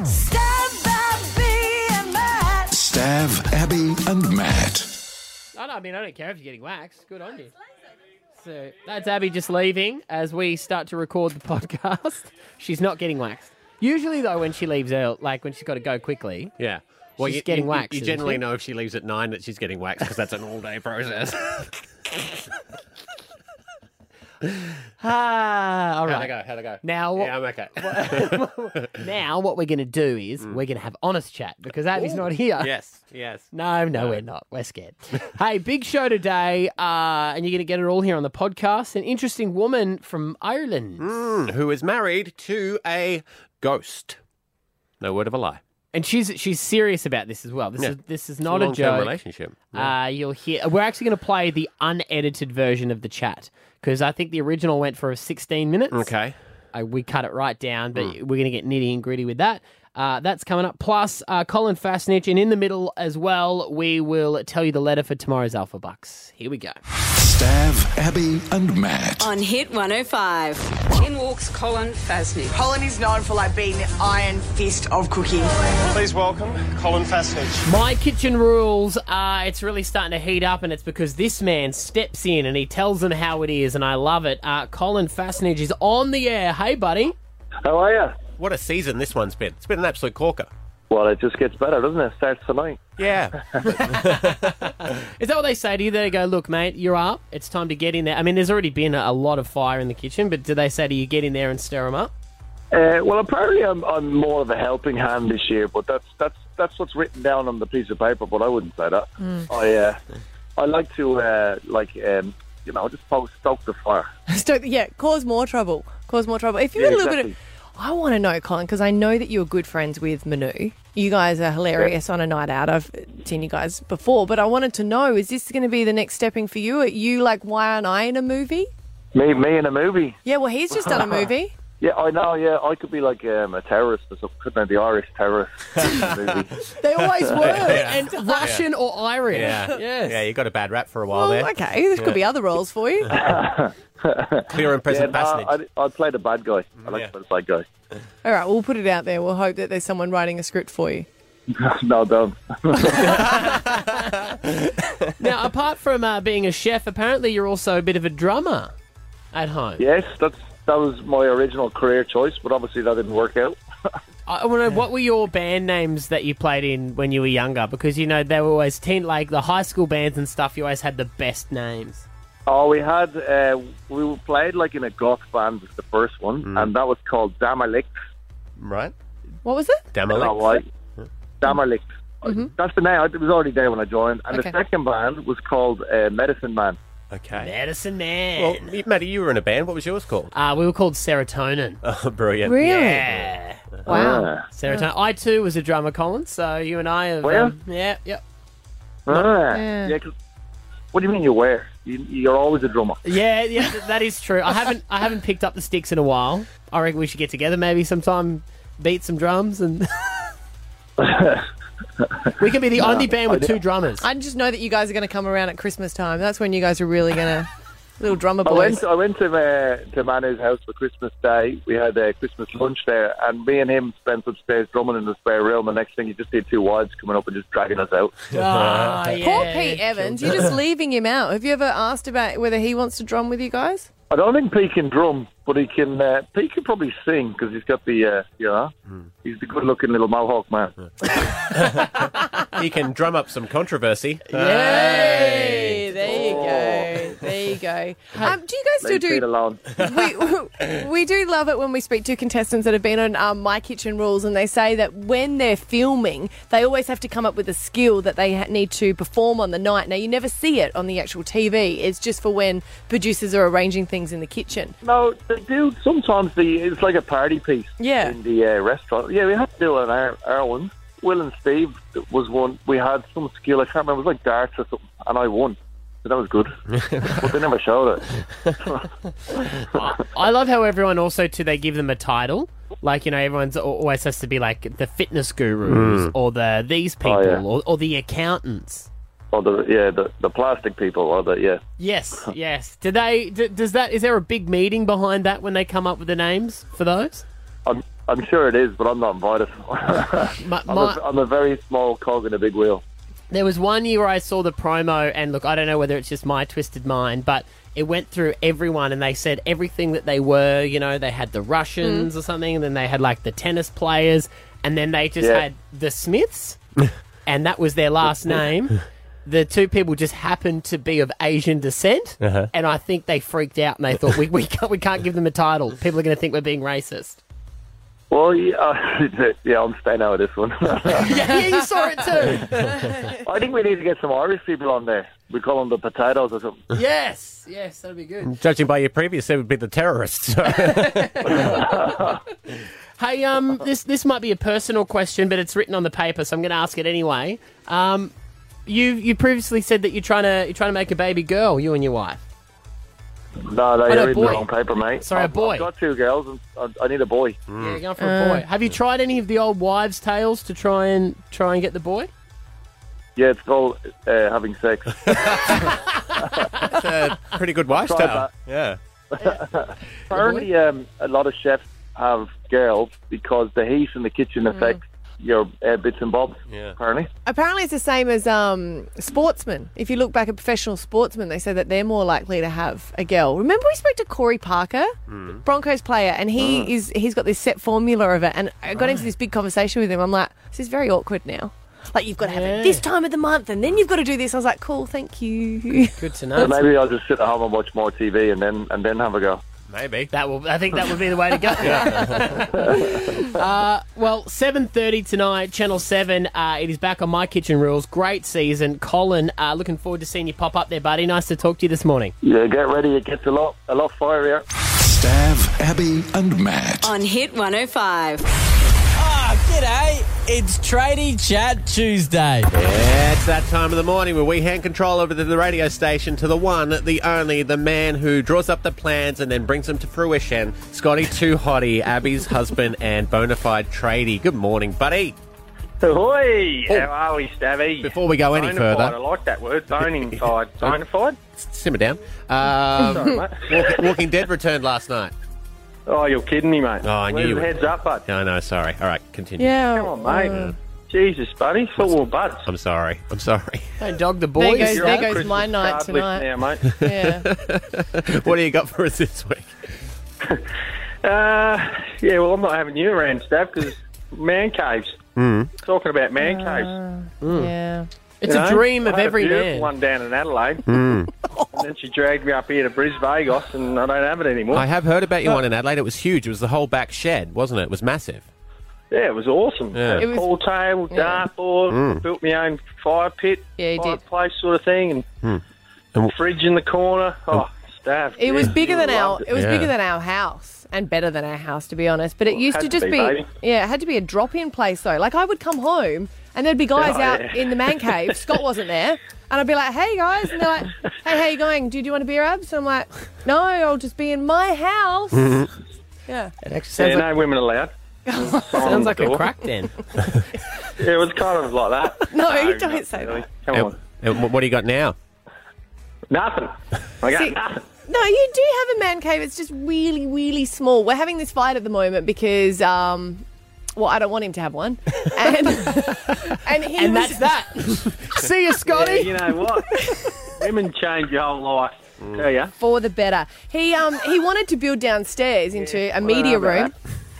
Stav, Abby, and Matt. Stav, Abby, and Matt. I, don't, I mean, I don't care if you're getting waxed. Good on you. So that's Abby just leaving as we start to record the podcast. She's not getting waxed. Usually, though, when she leaves out, like when she's got to go quickly, Yeah. Well, She's you, getting you- waxed, You isn't generally she? know if she leaves at nine that she's getting waxed because that's an all-day process. ah, all How'd I go? How'd I go? Now, Yeah, I'm okay. now what we're going to do is we're going to have honest chat because Abby's not here. Mm. yes, yes. No, no, we're not. We're scared. hey, big show today, uh, and you're going to get it all here on the podcast. An interesting woman from Ireland. Mm, who is married to a ghost? No word of a lie. And she's she's serious about this as well. This Yeah. is this is not a, long-term joke. relationship. Uh, you'll hear. We're actually going to play the unedited version of the chat because I think the original went for 16 minutes. Okay. Uh, we cut it right down, but we're going to get nitty and gritty with that. Uh, that's coming up. Plus, uh, Colin Fassnidge, and in the middle as well, we will tell you the letter for tomorrow's Alpha Bucks. Here we go. Stav, Abby, and Matt. On Hit 105. In walks Colin Fassnidge. Colin is known for like being the iron fist of cooking. Please welcome Colin Fassnidge. My kitchen rules. Uh, it's really starting to heat up, and it's because this man steps in and he tells them how it is, and I love it. Uh, Colin Fassnidge is on the air. Hey, buddy. How are you? What a season this one's been. It's been an absolute corker. Well, it just gets better, doesn't it? Starts tonight. Yeah. Is that what they say to you? They go, look, mate, you're up. It's time to get in there. I mean, there's already been a, a lot of fire in the kitchen, but do they say to you, get in there and stir them up? Uh, well, apparently I'm, I'm more of a helping hand this year, but that's that's that's what's written down on the piece of paper. But I wouldn't say that. I uh, I like to uh, like um, you know just poke, stoke the fire. Stoke, the yeah, cause more trouble. Cause more trouble. If you Yeah, had a little bit of. I want to know, Colin, because I know that you're good friends with Manu. You guys are hilarious on a night out. I've seen you guys before, but I wanted to know is this going to be the next stepping for you? Are you like, why aren't I in a movie? Me me in a movie. Yeah, well, he's just done a movie. Yeah, I know. Yeah, I could be like um, a terrorist or something. Couldn't I? The Irish terrorist movie. They always were. And Russian or Irish. Yeah. Yes. Yeah, you got a bad rap for a while Well, there. okay, there could be other roles for you. Clear and Yeah, present no, passage. I, I play the bad guy. I like Yeah. to play the bad guy. All right, we'll put it out there. We'll hope that there's someone writing a script for you. no, don't. Now, apart from uh, being a chef, apparently you're also a bit of a drummer at home. Yes, that's that was my original career choice, but obviously that didn't work out. I want to what were your band names that you played in when you were younger? Because you know they were always teen, like the high school bands and stuff. You always had the best names. Oh, we had uh, we played like in a goth band was the first one, and that was called Damalict. Right? What was it? I don't know Damalik. That's the name. It was already there when I joined. And Okay. the second band was called uh, Medicine Man. Okay. Medicine Man. Well, you- Matty, you were in a band. What was yours called? uh, we were called Serotonin. Oh, brilliant. Really? Yeah. Wow. Ah. Serotonin. I too was a drummer, Colin. So you and I have. Were you? Um, yeah. Yep. Ah. Yeah. Yeah. 'cause- what do you mean you were? You, you're always a drummer. Yeah, yeah, that is true. I haven't, I haven't picked up the sticks in a while. I reckon we should get together maybe sometime, beat some drums, and we can be the only band with two drummers. I just know that you guys are going to come around at Christmas time. That's when you guys are really going to. Little drummer I boys. went. I went to uh, to Manu's house for Christmas Day. We had a Christmas lunch there, and me and him spent upstairs drumming in the spare room. The next thing, you just see two wives coming up and just dragging us out. Ah, Poor. Pete Evans. You're just leaving him out. Have you ever asked about whether he wants to drum with you guys? I don't think Pete can drum, but he can. Uh, Pete can probably sing because he's got the, uh, you know, he's the good-looking little mohawk man. He can drum up some controversy. Hey, go. Um, do you guys still Leave Pete do? alone. We, we do love it when we speak to contestants that have been on um, My Kitchen Rules, and they say that when they're filming, they always have to come up with a skill that they ha- need to perform on the night. Now, you never see it on the actual TV. It's just for when producers are arranging things in the kitchen. No, they do. Sometimes the it's like a party piece. Yeah. In the uh, restaurant. Yeah, we had to do it our, our one. Will and Steve was one. We had some skill. I can't remember. It was like darts or something, and I won. So that was good. but they never showed it. I love how everyone also too they give them a title. Like you know, everyone's al- always has to be like the fitness gurus mm. or the these people Oh, yeah. or, or the accountants. Or the yeah, the, the plastic people, or the yeah. Yes, yes. Do they? D- does that? Is there a big meeting behind that when they come up with the names for those? I'm, I'm sure it is, but I'm not invited. I'm, a, I'm a very small cog in a big wheel. There was one year I saw the promo, and look, I don't know whether it's just my twisted mind, but it went through everyone, and they said everything that they were. You know, they had the Russians or something, and then they had like the tennis players, and then they just Yeah. had the Smiths, and that was their last name. The two people just happened to be of Asian descent, Uh-huh. and I think they freaked out and they thought we, we can't we can't give them a title. People are going to think we're being racist. Well, yeah, yeah, I'm staying out of this one. yeah, yeah, you saw it too. I think we need to get some Irish people on there. We call them the potatoes or something. yes, yes, that'd be good. Judging by your previous, it would be the terrorists. Hey, um, this this might be a personal question, but it's written on the paper, so I'm going to ask it anyway. Um, you you previously said that you're trying to you're trying to make a baby girl, you and your wife. No, no, Oh, you're no, reading boy. the wrong paper, mate. Sorry, a I've, boy. I've got two girls, and I, I need a boy. Yeah, you're going for a boy. Have you tried any of the old wives' tales to try and try and get the boy? Yeah, it's called uh, having sex. That's a pretty good wives' Try tale. Yeah. Apparently, um, a lot of chefs have girls because the heat in the kitchen affects your uh, bits and bobs. Yeah. Apparently, Apparently, it's the same as um, sportsmen. If you look back at professional sportsmen, they say that they're more likely to have a girl. Remember, we spoke to Corey Parker, Broncos player, and he is he's got this set formula of it. And I got into this big conversation with him. I'm like, this is very awkward now. Like you've got to have Yeah. it this time of the month, and then you've got to do this. I was like, cool, thank you. Good to so know. maybe I'll just sit at home and watch more TV and then and then have a go. Maybe. That will. I think that would be the way to go. uh, well, seven thirty tonight, Channel Seven. Uh, it is back on My Kitchen Rules. Great season, Colin. Uh, looking forward to seeing you pop up there, buddy. Nice to talk to you this morning. Yeah, get ready. It gets a lot a lot fierier. Stav, Abby, and Matt. On Hit 105. Ah, g'day. It's Tradie Chat Tuesday. Yeah, it's that time of the morning where we hand control over to the radio station to the one, the only, the man who draws up the plans and then brings them to fruition. Scotty Too Hottie, Abby's husband and bona fide tradie. Good morning, buddy. Ahoy! Oh. How are we, Stabby? Before we go any Bonafide, further- I like that word, boning side. Bonafide? Simmer down. Um, Sorry, mate. Walking, Walking Dead returned last night. Oh, you're kidding me, mate. Oh, I knew Where's you the would. heads up, bud? No, no, sorry. All right, continue. yeah. Come on, mate. Jesus, buddy. Thought we buds. I'm sorry. I'm sorry. Don't dog the There boys. goes, You're there on goes Christmas my night card list tonight. Now, mate. Yeah. what do you got for us this week? Uh, yeah, well, I'm not having you around, Stab, because man caves. Mm. Talking about man caves. yeah. It's you a know? dream I of had a every beautiful man. one down in Adelaide. Mm. And then she dragged me up here to Bris Vegas, and I don't have it anymore. I have heard about your one in Adelaide. It was huge. It was the whole back shed, wasn't it? It was massive. Yeah, it was awesome. Yeah. It was- pool table, Yeah. dartboard, Mm. built my own fire pit, Yeah, you did. fireplace sort of thing, and Mm. And- fridge in the corner. Oh, staff. It was bigger than our. loved It was Yeah. bigger than our house and better than our house, to be honest. But it used had to to just be, be, baby. yeah, it had to be a drop-in place though. Like I would come home and there'd be guys Oh, out yeah. in the man cave. Scott wasn't there, and I'd be like, "Hey guys," and they're like, "Hey, how you going? Do you, do you want a beer, Abs?" And I'm like, "No, I'll just be in my house." yeah. It actually Yeah, sounds like, no women allowed. sounds like a door. crack den. Yeah, it was kind of like that. No, you don't not say really. that. Come And- on. and what do you got now? Nothing. I got See- nothing. No, you do have a man cave. It's just really, really small. We're having this fight at the moment because, um, well, I don't want him to have one, and and he And was, that's that. See you, Scotty. Yeah, you know what? Women change your whole life. Tell ya. for the better. He um he wanted to build downstairs into a media know about room.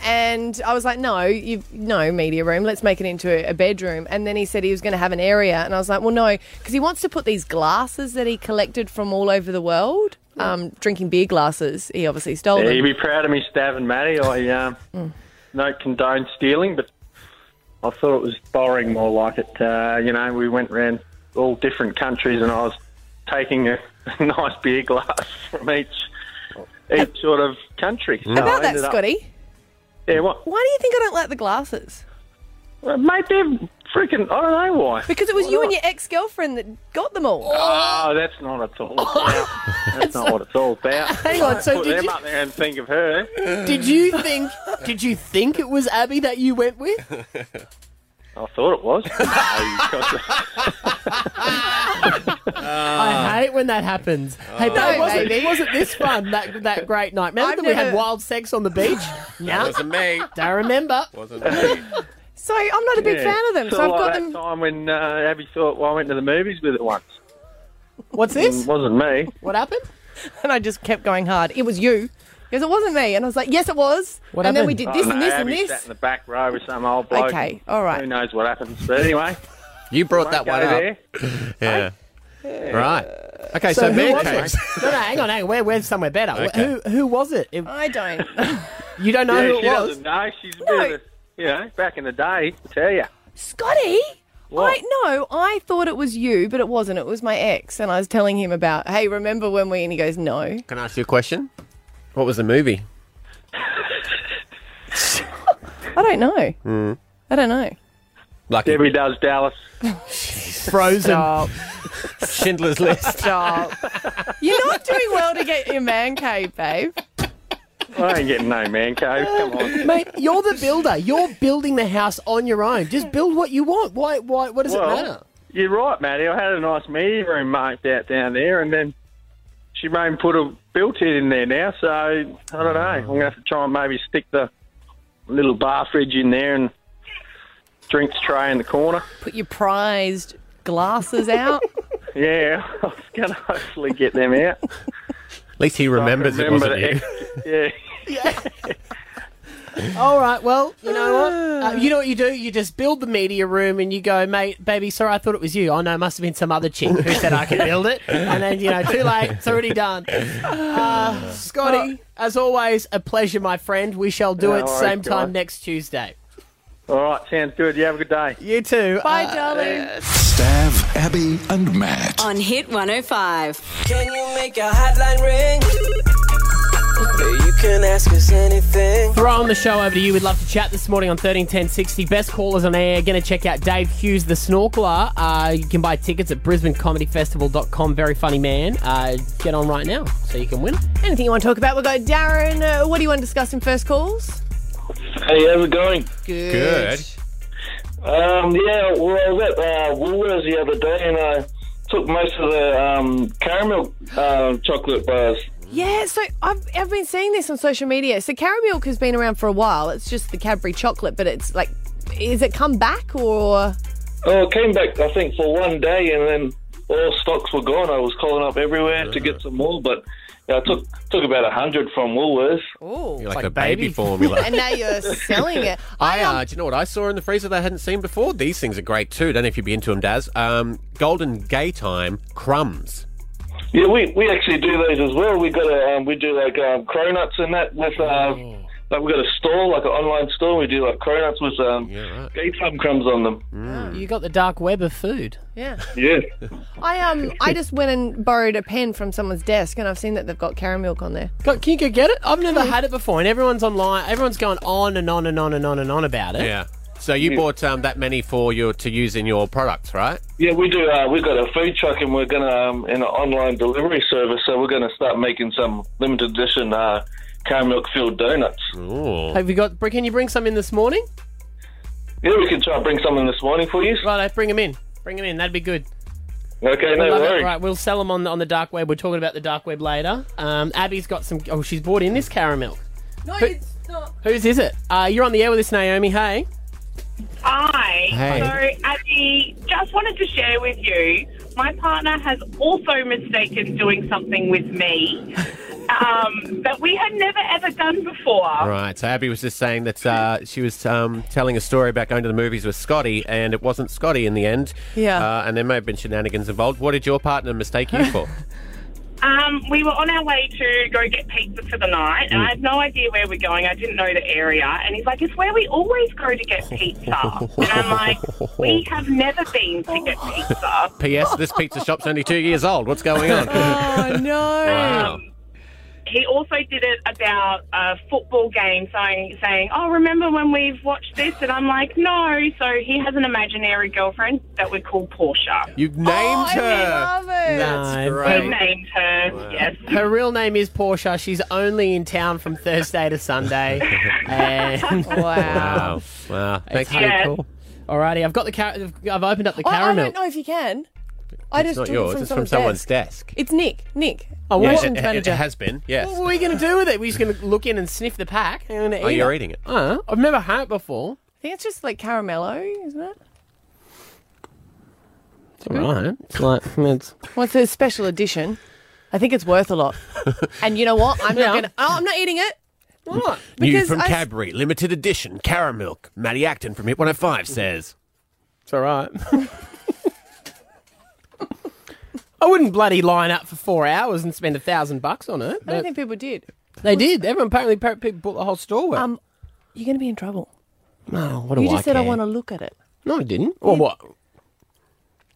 And I was like, no, you no media room. Let's make it into a, a bedroom. And then he said he was going to have an area, and I was like, well, no, because he wants to put these glasses that he collected from all over the world, um, drinking beer glasses. He obviously stole Yeah, them. you'd be proud of me, Stav and Matty. I um, don't condone stealing, but I thought it was borrowing more like it. Uh, you know, we went around all different countries, and I was taking a, nice beer glass from each each sort of country. So About that, up- Scotty. yeah, what? Why do you think I don't like the glasses? Well, mate, they're freaking. I don't know why. Because it was Why you and your ex-girlfriend that got them all. Oh, that's not what it's all about. that's not what it's all about. Hang on, so Put did them you- up there and think of her. Did you think? Did you think it was Abby that you went with? I thought it was. I hate when that happens. Hey, oh. No, wasn't, baby. wasn't this fun? That that great night. Remember I've that we had never- wild sex on the beach? No, It Wasn't me. don't remember. Wasn't me. So I'm not a big fan of them. So, Sort I've got like them. that time when uh, Abby thought, well, I went to the movies with it once. What's this? It wasn't me. What happened? And I just kept going hard. It was you. Because it wasn't me. And I was like, yes, it was. What and then we did this Oh, and no, this and Abby this. sat in the back row with some old bloke. Okay, all right. Who knows what happens? But anyway, You brought that one up. there. Yeah. Right. Okay, so, So who was caves. it? No, no, hang on, hang on. We're, we're somewhere better. Okay. Who who was it? It- I don't. You don't know Yeah, who she it was? doesn't know. She's a bit No. of a, you know, back in the day, I tell you. Scotty? What? I no, I thought it was you, but it wasn't. It was my ex, and I was telling him about. Hey, remember when we? And he goes, no. Can I ask you a question? What was the movie? I don't know. Hmm. I don't know. Like Debbie does Dallas. Frozen. Stop. Schindler's List. Stop. You're not doing well to get your man cave, babe. I ain't getting no man cave. Come on. Mate, you're the builder. You're building the house on your own. Just build what you want. Why? Why? What does it Well, matter? You're right, Matty. I had a nice meeting room marked out down there, and then she made me put a built-in in there now. So I don't know. I'm gonna have to try and maybe stick the little bar fridge in there and drinks tray in the corner. Put your prized glasses out. Yeah, I was gonna hopefully get them out. At least he remembers it wasn't you. ex- yeah. All right. Well, you know what? Uh, you know what you do? You just build the media room, and you go, mate, baby. Sorry, I thought it was you. Oh no, it must have been some other chick who said I could build it. And then you know, too late. It's already done. Uh, Scotty, as always, a pleasure, my friend. We shall do No it worries, same time next Tuesday. All right, sounds good. You have a good day. You too. Bye, Uh, darling. Stav, Abby, and Matt. On Hit 105. Can you make a hotline ring? You can ask us anything. Throwing the show over to you. We'd love to chat this morning on 131060. Best callers on air. Going to check out Dave Hughes, the snorkeler. Uh, you can buy tickets at brisbanecomedyfestival.com. Very funny man. Uh, get on right now so you can win. Anything you want to talk about? We've got Darren. Uh, what do you want to discuss in first calls? Hey, how's it going? Good. Um, yeah, well, I was at uh, Woolworths the other day and I took most of the um, caramel uh, chocolate bars. Yeah, so I've, I've been seeing this on social media. So Caramilk has been around for a while. It's just the Cadbury chocolate, but it's like, is it come back or? Oh, it came back, I think, for one day and then all stocks were gone. I was calling up everywhere to get some more, but yeah, I took took about a hundred from Woolworths. Oh, You're like, like a baby, baby formula. and now you're selling it. I, um, uh, do you know what I saw in the freezer that I hadn't seen before? These things are great too. Don't know if you'd be into them, Daz. Um, Golden Gaytime crumbs. Yeah, we, we actually do those as well. We got a um, we do like um, cronuts and that with uh, like we got a store like an online store. We do like cronuts with um, Yeah, right. daytime crumbs on them. You got the dark web of food. yeah. Yeah. I um I just went and borrowed a pen from someone's desk, and I've seen that they've got Caramilk on there. Go, can you go get it? I've never had it before, and everyone's online. Everyone's going on and on and on and on and on about it. Yeah. So you bought um, that many for your to use in your products, right? Yeah, we do. Uh, we've got a food truck, and we're gonna um, in an online delivery service. So we're gonna start making some limited edition uh, Caramilk filled donuts. Ooh. Have you got? Can you bring some in this morning? Yeah, we can try and bring some in this morning for you. Right, bring them in. Bring them in. That'd be good. Okay, no love it. worries. Right, we'll sell them on the, on the dark web. We're talking about the dark web later. Um, Abby's got some. Oh, she's brought in this caramel. No, Who- it's not. Whose is it? Uh, you're on the air with us, Naomi. Hey. Hi. Hey. So, Abby, just wanted to share with you, my partner has also mistaken doing something with me um, that we had never ever done before. Right. So Abby was just saying that uh, she was um, telling a story about going to the movies with Scotty, and it wasn't Scotty in the end. Yeah. Uh, and there may have been shenanigans involved. What did your partner mistake you for? Um, we were on our way to go get pizza for the night, and I had no idea where we're going. I didn't know the area, and he's like, "It's where we always go to get pizza." and I'm like, "We have never been to get pizza." P.S. This pizza shop's only two years old. What's going on? Oh no. wow. He also did it about a football game, saying, saying, "Oh, remember when we've watched this?" And I'm like, "No." So he has an imaginary girlfriend that we call Portia. You've named Oh, I her. love it. No, We her, named her. Yes. her real name is Portia. She's only in town from Thursday to Sunday. and Wow. Wow. Wow. Thanks. pretty Yeah. cool. Alrighty, I've got the car- I've opened up the I, I don't know if you can. I It's just not took yours, it from it's from someone's, someone's desk. desk. It's Nick. Nick. Oh, Yeah, what? it, it- manager. it has been, yes. What are we going to do with it? We're just going to look in and sniff the pack and then Oh, eat you're it. eating it. Uh, I've never had it before. I think it's just like caramello, isn't it? It's alright. It's like it's Well, it's a special edition. I think it's worth a lot. and you know what? I'm Yeah. not gonna. Oh, I'm not eating it. what? New Because from I s- Cadbury, limited edition, caramel. milk. Matty Acton from Hit 105 says. It's alright. I wouldn't bloody line up for four hours and spend a thousand bucks on it. I don't think people did. they did. Everyone apparently pa- people bought the whole store. With. Um, you're going to be in trouble. no, what do you I just said I care? want to look at it. No, I didn't. Or what?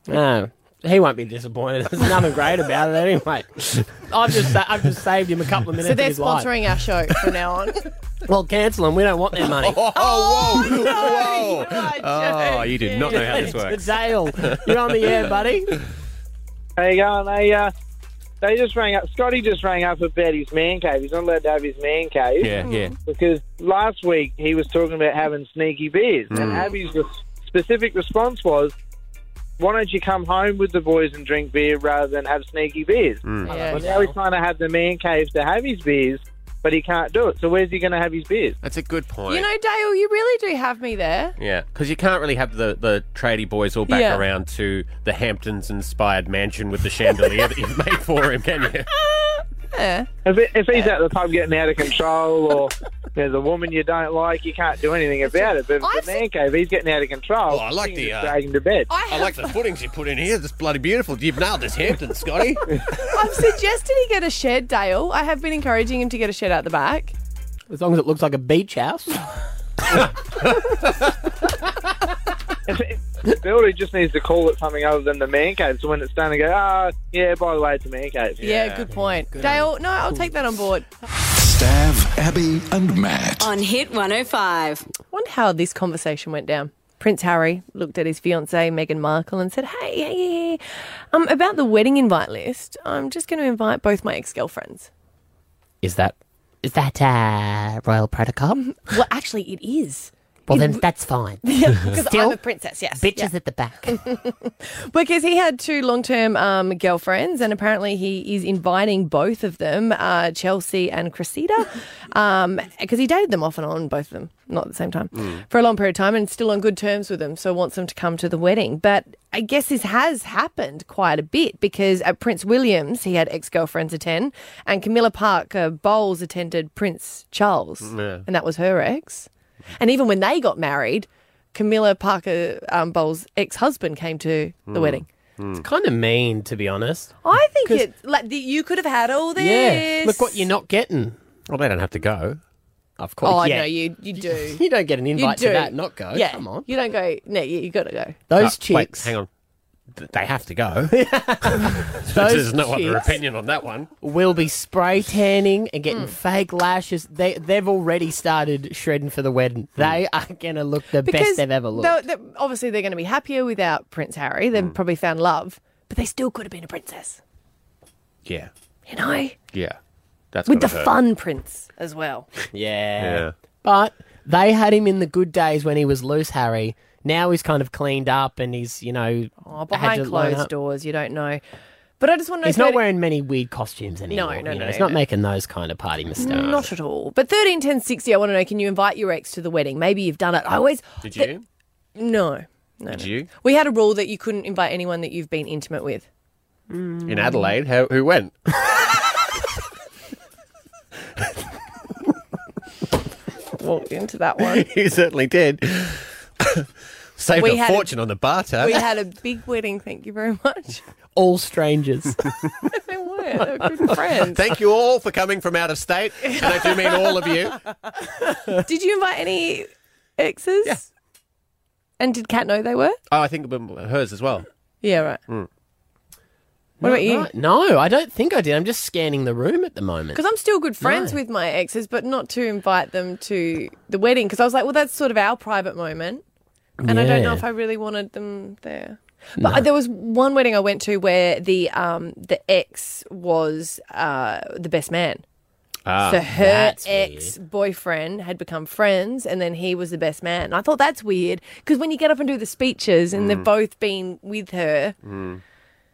No, he won't be disappointed. There's nothing great about it anyway. I've just sa- I've just saved him a couple of minutes So of they're his life. sponsoring our show from now on. Well, cancel them. We don't want their money. Oh, whoa, no, whoa. Oh, you did not know how this works. Dale, you're on the air, buddy. How you going? They uh, they just rang up. Scotty just rang up about his man cave. He's not allowed to have his man cave. Yeah, yeah. Because last week he was talking about having sneaky beers, and Mm. Abby's res- specific response was, "Why don't you come home with the boys and drink beer rather than have sneaky beers?" Mm. Yeah, Well, now he's trying to have the man cave to have his beers, but he can't do it. So where's he going to have his beers? That's a good point. You know, Dale, you really do have me there. yeah, because you can't really have the, the tradie boys all back Yeah. around to the Hamptons inspired mansion with the chandelier that you've made for him, can you? Yeah. If, it, if he's at the pub getting out of control, or there's a woman you don't like, you can't do anything about it. But if I've the man cave, he's getting out of control. Oh, I like the, just uh, drag him to bed. I I like the footings you put in here. That's bloody beautiful. You've nailed this Hampton, Scotty. I've suggested he get a shed, Dale. I have been encouraging him to get a shed out the back. As long as it looks like a beach house. The builder just needs to call it something other than the man cave. So when it's done, to go, ah, yeah, by the way, it's a man cave. Yeah, good point. Good Dale, no, I'll take that on board. Stav, Abby, and Matt. On Hit 105. wonder how this conversation went down. Prince Harry looked at his fiancée Meghan Markle and said, "Hey, hey, hey, hey, um, about the wedding invite list. I'm just going to invite both my ex-girlfriends." Is that is that uh, royal protocol? Well, actually, it is. Well, then that's fine. Because Still, I'm a princess, yes. Bitches Yeah. at the back. Because he had two long term um, girlfriends, and apparently he is inviting both of them, uh, Chelsy and Cressida, because he dated them off and on, both of them, not at the same time, for a long period of time and still on good terms with them. So wants them to come to the wedding. But I guess this has happened quite a bit because at Prince William's, he had ex girlfriends attend, and Camilla Parker Bowles attended Prince Charles, Yeah. and that was her ex. And even when they got married, Camilla Parker um, Bowles' ex husband came to the wedding. It's kind of mean, to be honest. I think it like the, you could have had all this. Yeah. Look what you're not getting. Well, they don't have to go. Of course. Oh yeah. no, you you do. You don't get an You invite do. to that. Not go. Yeah, Come on. You don't go. No, you, you got to go. Those Uh, wait, chicks. hang on. Th- They have to go. Those There's no other chicks opinion on that one. will be spray tanning and Hmm. getting fake lashes. They they've already started shredding for the wedding. They are gonna look the best they've ever looked. they're- they're- obviously, they're going to be happier without Prince Harry. They've probably found love, but they still could have been a princess. Yeah. You know, Yeah. That's with the gotta hurt. fun prince as well. yeah. Yeah. But they had him in the good days when he was loose, Harry. Now he's kind of cleaned up and he's, you know, Oh, behind closed doors, you don't know. But I just want to know. He's not wearing many weird costumes anymore. no, you know, no, He's no. not making those kind of party mistakes. Mm, not at all. But thirteen ten sixty. I want to know: Can you invite your ex to the wedding? Maybe you've done it. I always Did you? no. No, Did no. you? We had a rule that you couldn't invite anyone that you've been intimate with. Mm. In Adelaide, how, who went? Walked into that one. you certainly did. Saved We a had a- fortune on the bar tab. we had a big wedding. Thank you very much. All strangers. they were. They were good friends. Thank you all for coming from out of state. And I do mean all of you. Did you invite any exes? Yeah. And did Kat know they were? Oh, I think hers as well. Yeah, right. Mm. What about you? Right. No, I don't think I did. I'm just scanning the room at the moment. Because I'm still good friends No. with my exes, but not to invite them to the wedding. Because I was like, well, that's sort of our private moment. And I don't know if I really wanted them there. But there was one wedding I went to where the um, the ex was uh, the best man. Ah, so her ex boyfriend had become friends, and then he was the best man. And I thought that's weird because when you get up and do the speeches, and Mm. they've both been with her,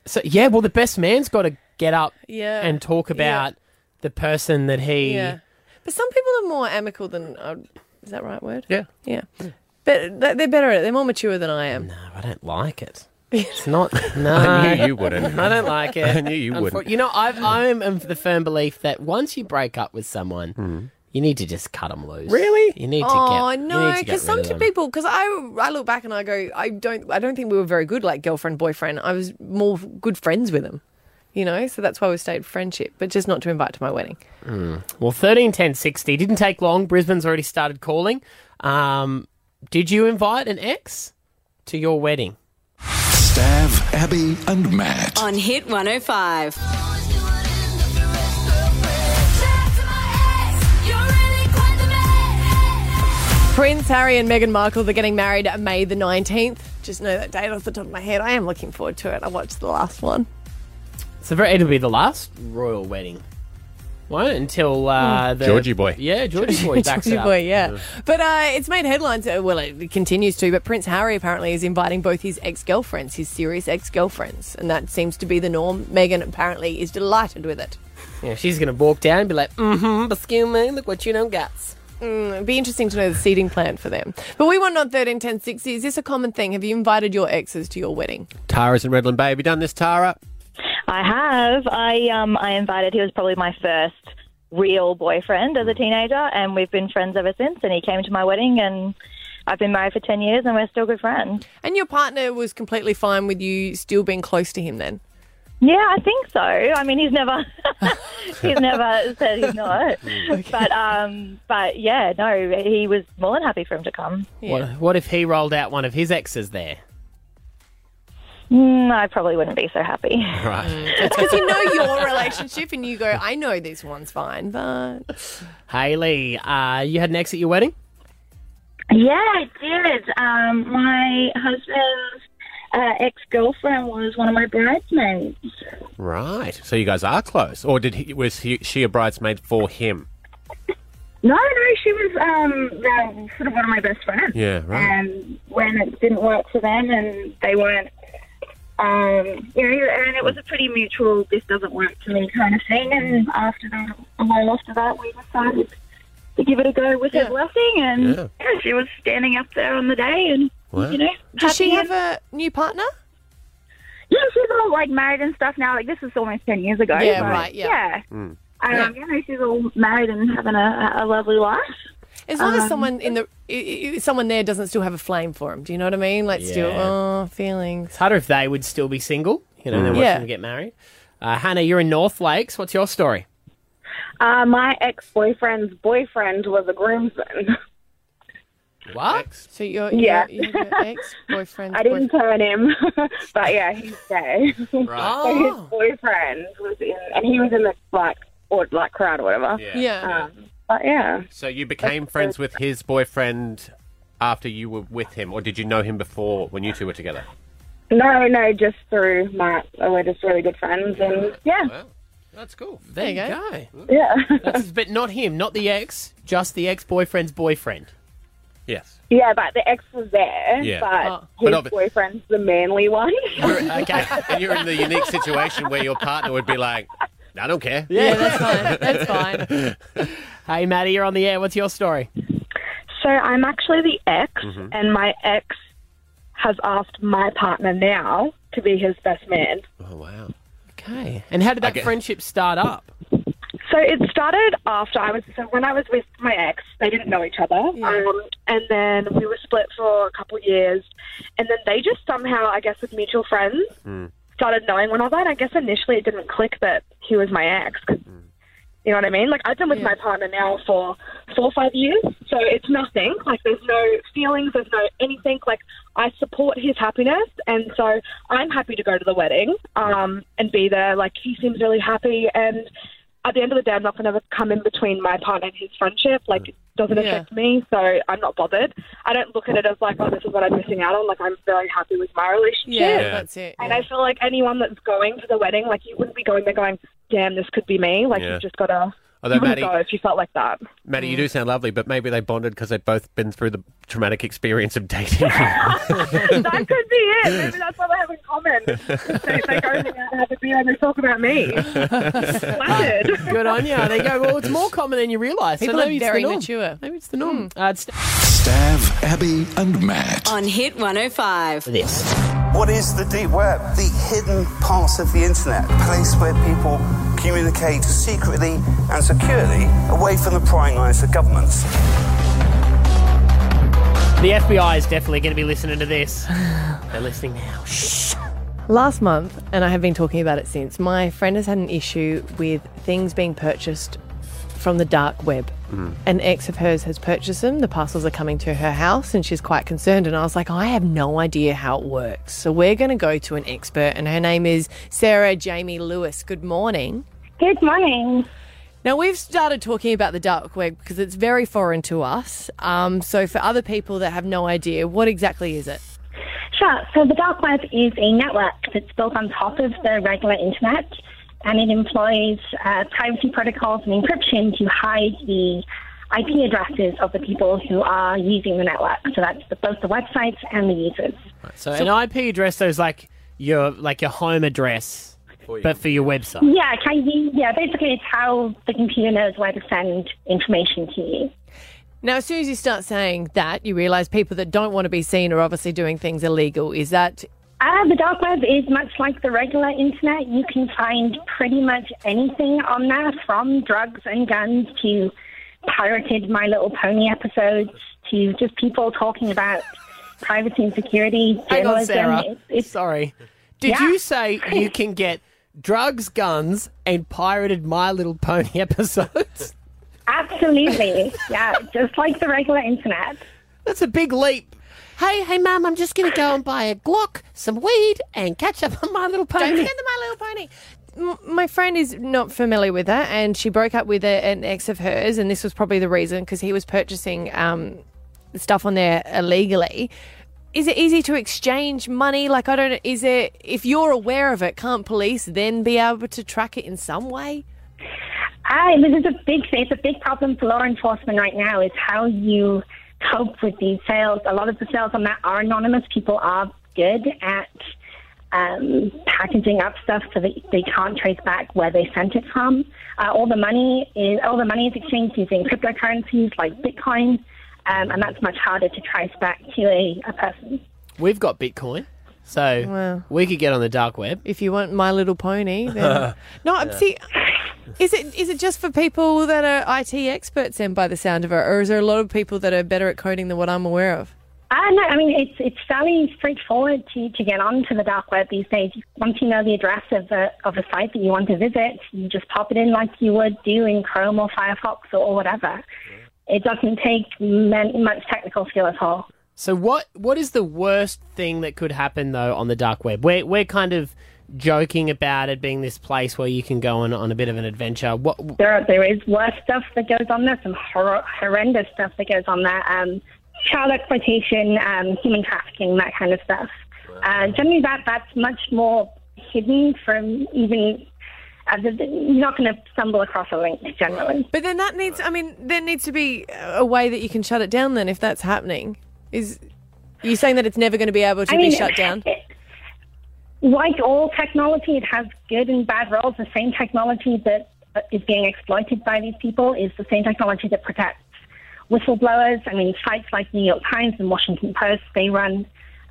So yeah, well, the best man's got to get up Yeah. and talk about the person that he. yeah. But some people are more amicable than. Uh, is that right word? Yeah. Yeah. But they're better at it. They're more mature than I am. No, I don't like it. It's not. No, I knew you wouldn't. I don't like it. I knew you Unfor- wouldn't. You know, I've, I'm of the firm belief that once you break up with someone, you need to just cut them loose. Really? You need to Oh get. you no, need because some of people, because I I look back and I go, I don't I don't think we were very good like girlfriend boyfriend. I was more good friends with him, you know. So that's why we stayed friendship, but just not to invite to my wedding. Well, thirteen ten sixty didn't take long. Brisbane's already started calling. Um, did you invite an ex to your wedding? Stav, Abby, and Matt. On Hit 105. Prince Harry and Meghan Markle they're getting married May the nineteenth. Just know that date off the top of my head. I am looking forward to it. I watched the last one. So very, it'll be the last royal wedding. Won't? Until uh, the Georgie boy. Yeah, Georgie boy backs Georgie it up. boy, yeah. But uh, it's made headlines. Uh, well, it continues to. But Prince Harry apparently is inviting both his ex-girlfriends, his serious ex-girlfriends, and that seems to be the norm. Meghan apparently is delighted with it. Yeah, she's gonna walk down and be like, "Mm-hmm, excuse me, look what you don't got." Mm, it'd be interesting to know the seating plan for them. But we want on thirteen ten sixty. Is this a common thing? Have you invited your exes to your wedding? Tara's in Redland Bay. Have you done this, Tara? I have. I um I invited. He was probably my first real boyfriend as a teenager, and we've been friends ever since. And he came to my wedding, and I've been married for ten years, and we're still good friends. And your partner was completely fine with you still being close to him then? Yeah, I think so. I mean, he's never he's never said he's not. But um, but yeah, no, he was more than happy for him to come. What, what if he rolled out one of his exes there? Mm, I probably wouldn't be so happy. Right. It's because you know your relationship and you go, I know this one's fine, but. Haley, uh, you had an ex at your wedding? Yeah, I did. Um, my husband's uh, ex girlfriend was one of my bridesmaids. Right. So you guys are close, or did he, was he, she a bridesmaid for him? No, no, she was um, the, sort of one of my best friends. Yeah, right. And when it didn't work for them and they weren't, um, you know, and it was a pretty mutual, this doesn't work for me kind of thing. And after that, a while after that, we decided to give it a go with her blessing. And Yeah. yeah, she was standing up there on the day and, Wow. you know. Does she happy have a new partner? Yeah, she's all like married and stuff now. Like this was almost ten years ago. Yeah, but, right, yeah. Yeah. Mm. Um, you know, she's all married and having a, a lovely life. As long as Um, someone in the i- i- someone there doesn't still have a flame for him, do you know what I mean? Like still, Yeah. oh, feelings. It's harder if they would still be single, you know, Mm. they're watching Yeah. them get married. Uh, Hannah, you're in North Lakes. What's your story? Uh, my ex boyfriend's boyfriend was a groomsman. What? So you're, Yeah. you're, you're your ex boyfriend. I didn't turn him, but yeah, he's gay. Right. so his boyfriend was in, and he was in the like or like crowd or whatever. Yeah. Yeah. Um, but yeah. So you became friends with his boyfriend after you were with him, or did you know him before when you two were together? No, no, just through Matt. We're just really good friends, and yeah, That's cool. There you go. yeah, That's, but not him, not the ex, just the ex boyfriend's boyfriend. Yes. yeah. But the ex was there, Yeah. but Oh. his But ob- boyfriend's the manly one. Okay. and you're in the unique situation where your partner would be like, I don't care. Yeah, that's fine. That's fine. hey, Maddie, you're on the air. What's your story? So I'm actually the ex, Mhm. and my ex has asked my partner now to be his best man. Oh, wow. Okay. And how did that Okay. friendship start up? So it started after I was so when I was with my ex, they didn't know each other, um, and then we were split for a couple of years, and then they just somehow, I guess, with mutual friends, started knowing one another. And I guess initially it didn't click that he was my ex. 'cause- You know what I mean? Like I've been with my partner now for four or five years, so it's nothing. Like there's no feelings, there's no anything. Like I support his happiness, and so I'm happy to go to the wedding um, and be there. Like he seems really happy, and at the end of the day, I'm not going to come in between my partner and his friendship. Like doesn't Yeah. affect me, so I'm not bothered. I don't look at it as like, oh, this is what I'm missing out on. Like I'm very happy with my relationship. Yeah, Yeah. that's it, And yeah. I feel like anyone that's going to the wedding, like you wouldn't be going there going, damn, this could be me. Like Yeah. you've just got to Although, you Maddie- go if you felt like that. Maddie, you do sound lovely, but maybe they bonded because they've both been through the traumatic experience of dating. that could be it. Maybe that's what they have in common. they, they go out and have a beer and they talk about me. Splendid. Good on you. There you go. Well, it's more common than you realise. People so are maybe it's very the norm. mature. Maybe it's the norm. Uh, it's Stav, Abby, and Matt. On Hit 105. this. What is the deep web? The hidden parts of the internet, a place where people communicate secretly and securely away from the prying eyes of governments. The FBI is definitely going to be listening to this. They're listening now. Shh. Last month, and I have been talking about it since, my friend has had an issue with things being purchased from the dark web. Hmm. An ex of hers has purchased them. The parcels are coming to her house, and she's quite concerned. And I was like, I have no idea how it works. So we're going to go to an expert, and her name is Sarah Jamie Lewis. Good morning. Good morning. Now, we've started talking about the dark web because it's very foreign to us. Um, so, for other people that have no idea, what exactly is it? Sure. So the dark web is a network that's built on top of the regular internet, and it employs uh, privacy protocols and encryption to hide the IP addresses of the people who are using the network. So that's the, both the websites and the users. So, an IP address, though, is like your like your home address, but for your website. Yeah, kind of, yeah. Basically, it's how the computer knows where to send information to you. Now, as soon as you start saying that, you realise people that don't want to be seen are obviously doing things illegal. Is that Uh, the dark web is much like the regular internet. You can find pretty much anything on there, from drugs and guns to pirated My Little Pony episodes to just people talking about privacy and security. Hang on. Sarah. It's- it's- Sorry. Did Yeah. you say you can get drugs, guns, and pirated My Little Pony episodes? Absolutely. yeah, just like the regular internet. That's a big leap. Hey, hey, Mum, I'm just going to go and buy a Glock, some weed, and catch up on My Little Pony. Don't forget the My Little Pony. M- My friend is not familiar with her, and she broke up with a, an ex of hers, and this was probably the reason because he was purchasing um, stuff on there illegally. Is it easy to exchange money? Like, I don't. Is it if you're aware of it, can't police then be able to track it in some way? I mean, it's a big it's a big problem for law enforcement right now is how you cope with these sales. A lot of the sales on that are anonymous. People are good at um, packaging up stuff so that they can't trace back where they sent it from. Uh, all the money is all the money is exchanged using cryptocurrencies like Bitcoin, um, and that's much harder to trace back to a, a person. We've got Bitcoin, so Wow. we could get on the dark web. If you want My Little Pony, then no. Yeah. See, is it is it just for people that are IT experts? Then, by the sound of it, or is there a lot of people that are better at coding than what I'm aware of? Uh, no, I mean it's it's fairly straightforward to, to get onto the dark web these days. Once you know the address of a of a site that you want to visit, you just pop it in like you would do in Chrome or Firefox or, or whatever. It doesn't take much technical skill at all. So what what is the worst thing that could happen though on the dark web? We're we're kind of joking about it being this place where you can go on on a bit of an adventure. What There are, there is worse stuff that goes on there, some hor- horrendous stuff that goes on there. Um, child exploitation, um, human trafficking, that kind of stuff. Uh, generally, that that's much more hidden from even. You're not going to stumble across a link generally. But then that needs. I mean, there needs to be a way that you can shut it down. Then, if that's happening, is are you saying that it's never going to be able to I be mean, shut down? Like all technology, it has good and bad roles. The same technology that uh, being exploited by these people is the same technology that protects whistleblowers. I mean, sites like New York Times and Washington Post, they run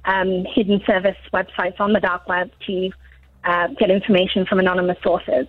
um, hidden service websites on the dark web to uh, get information from anonymous sources.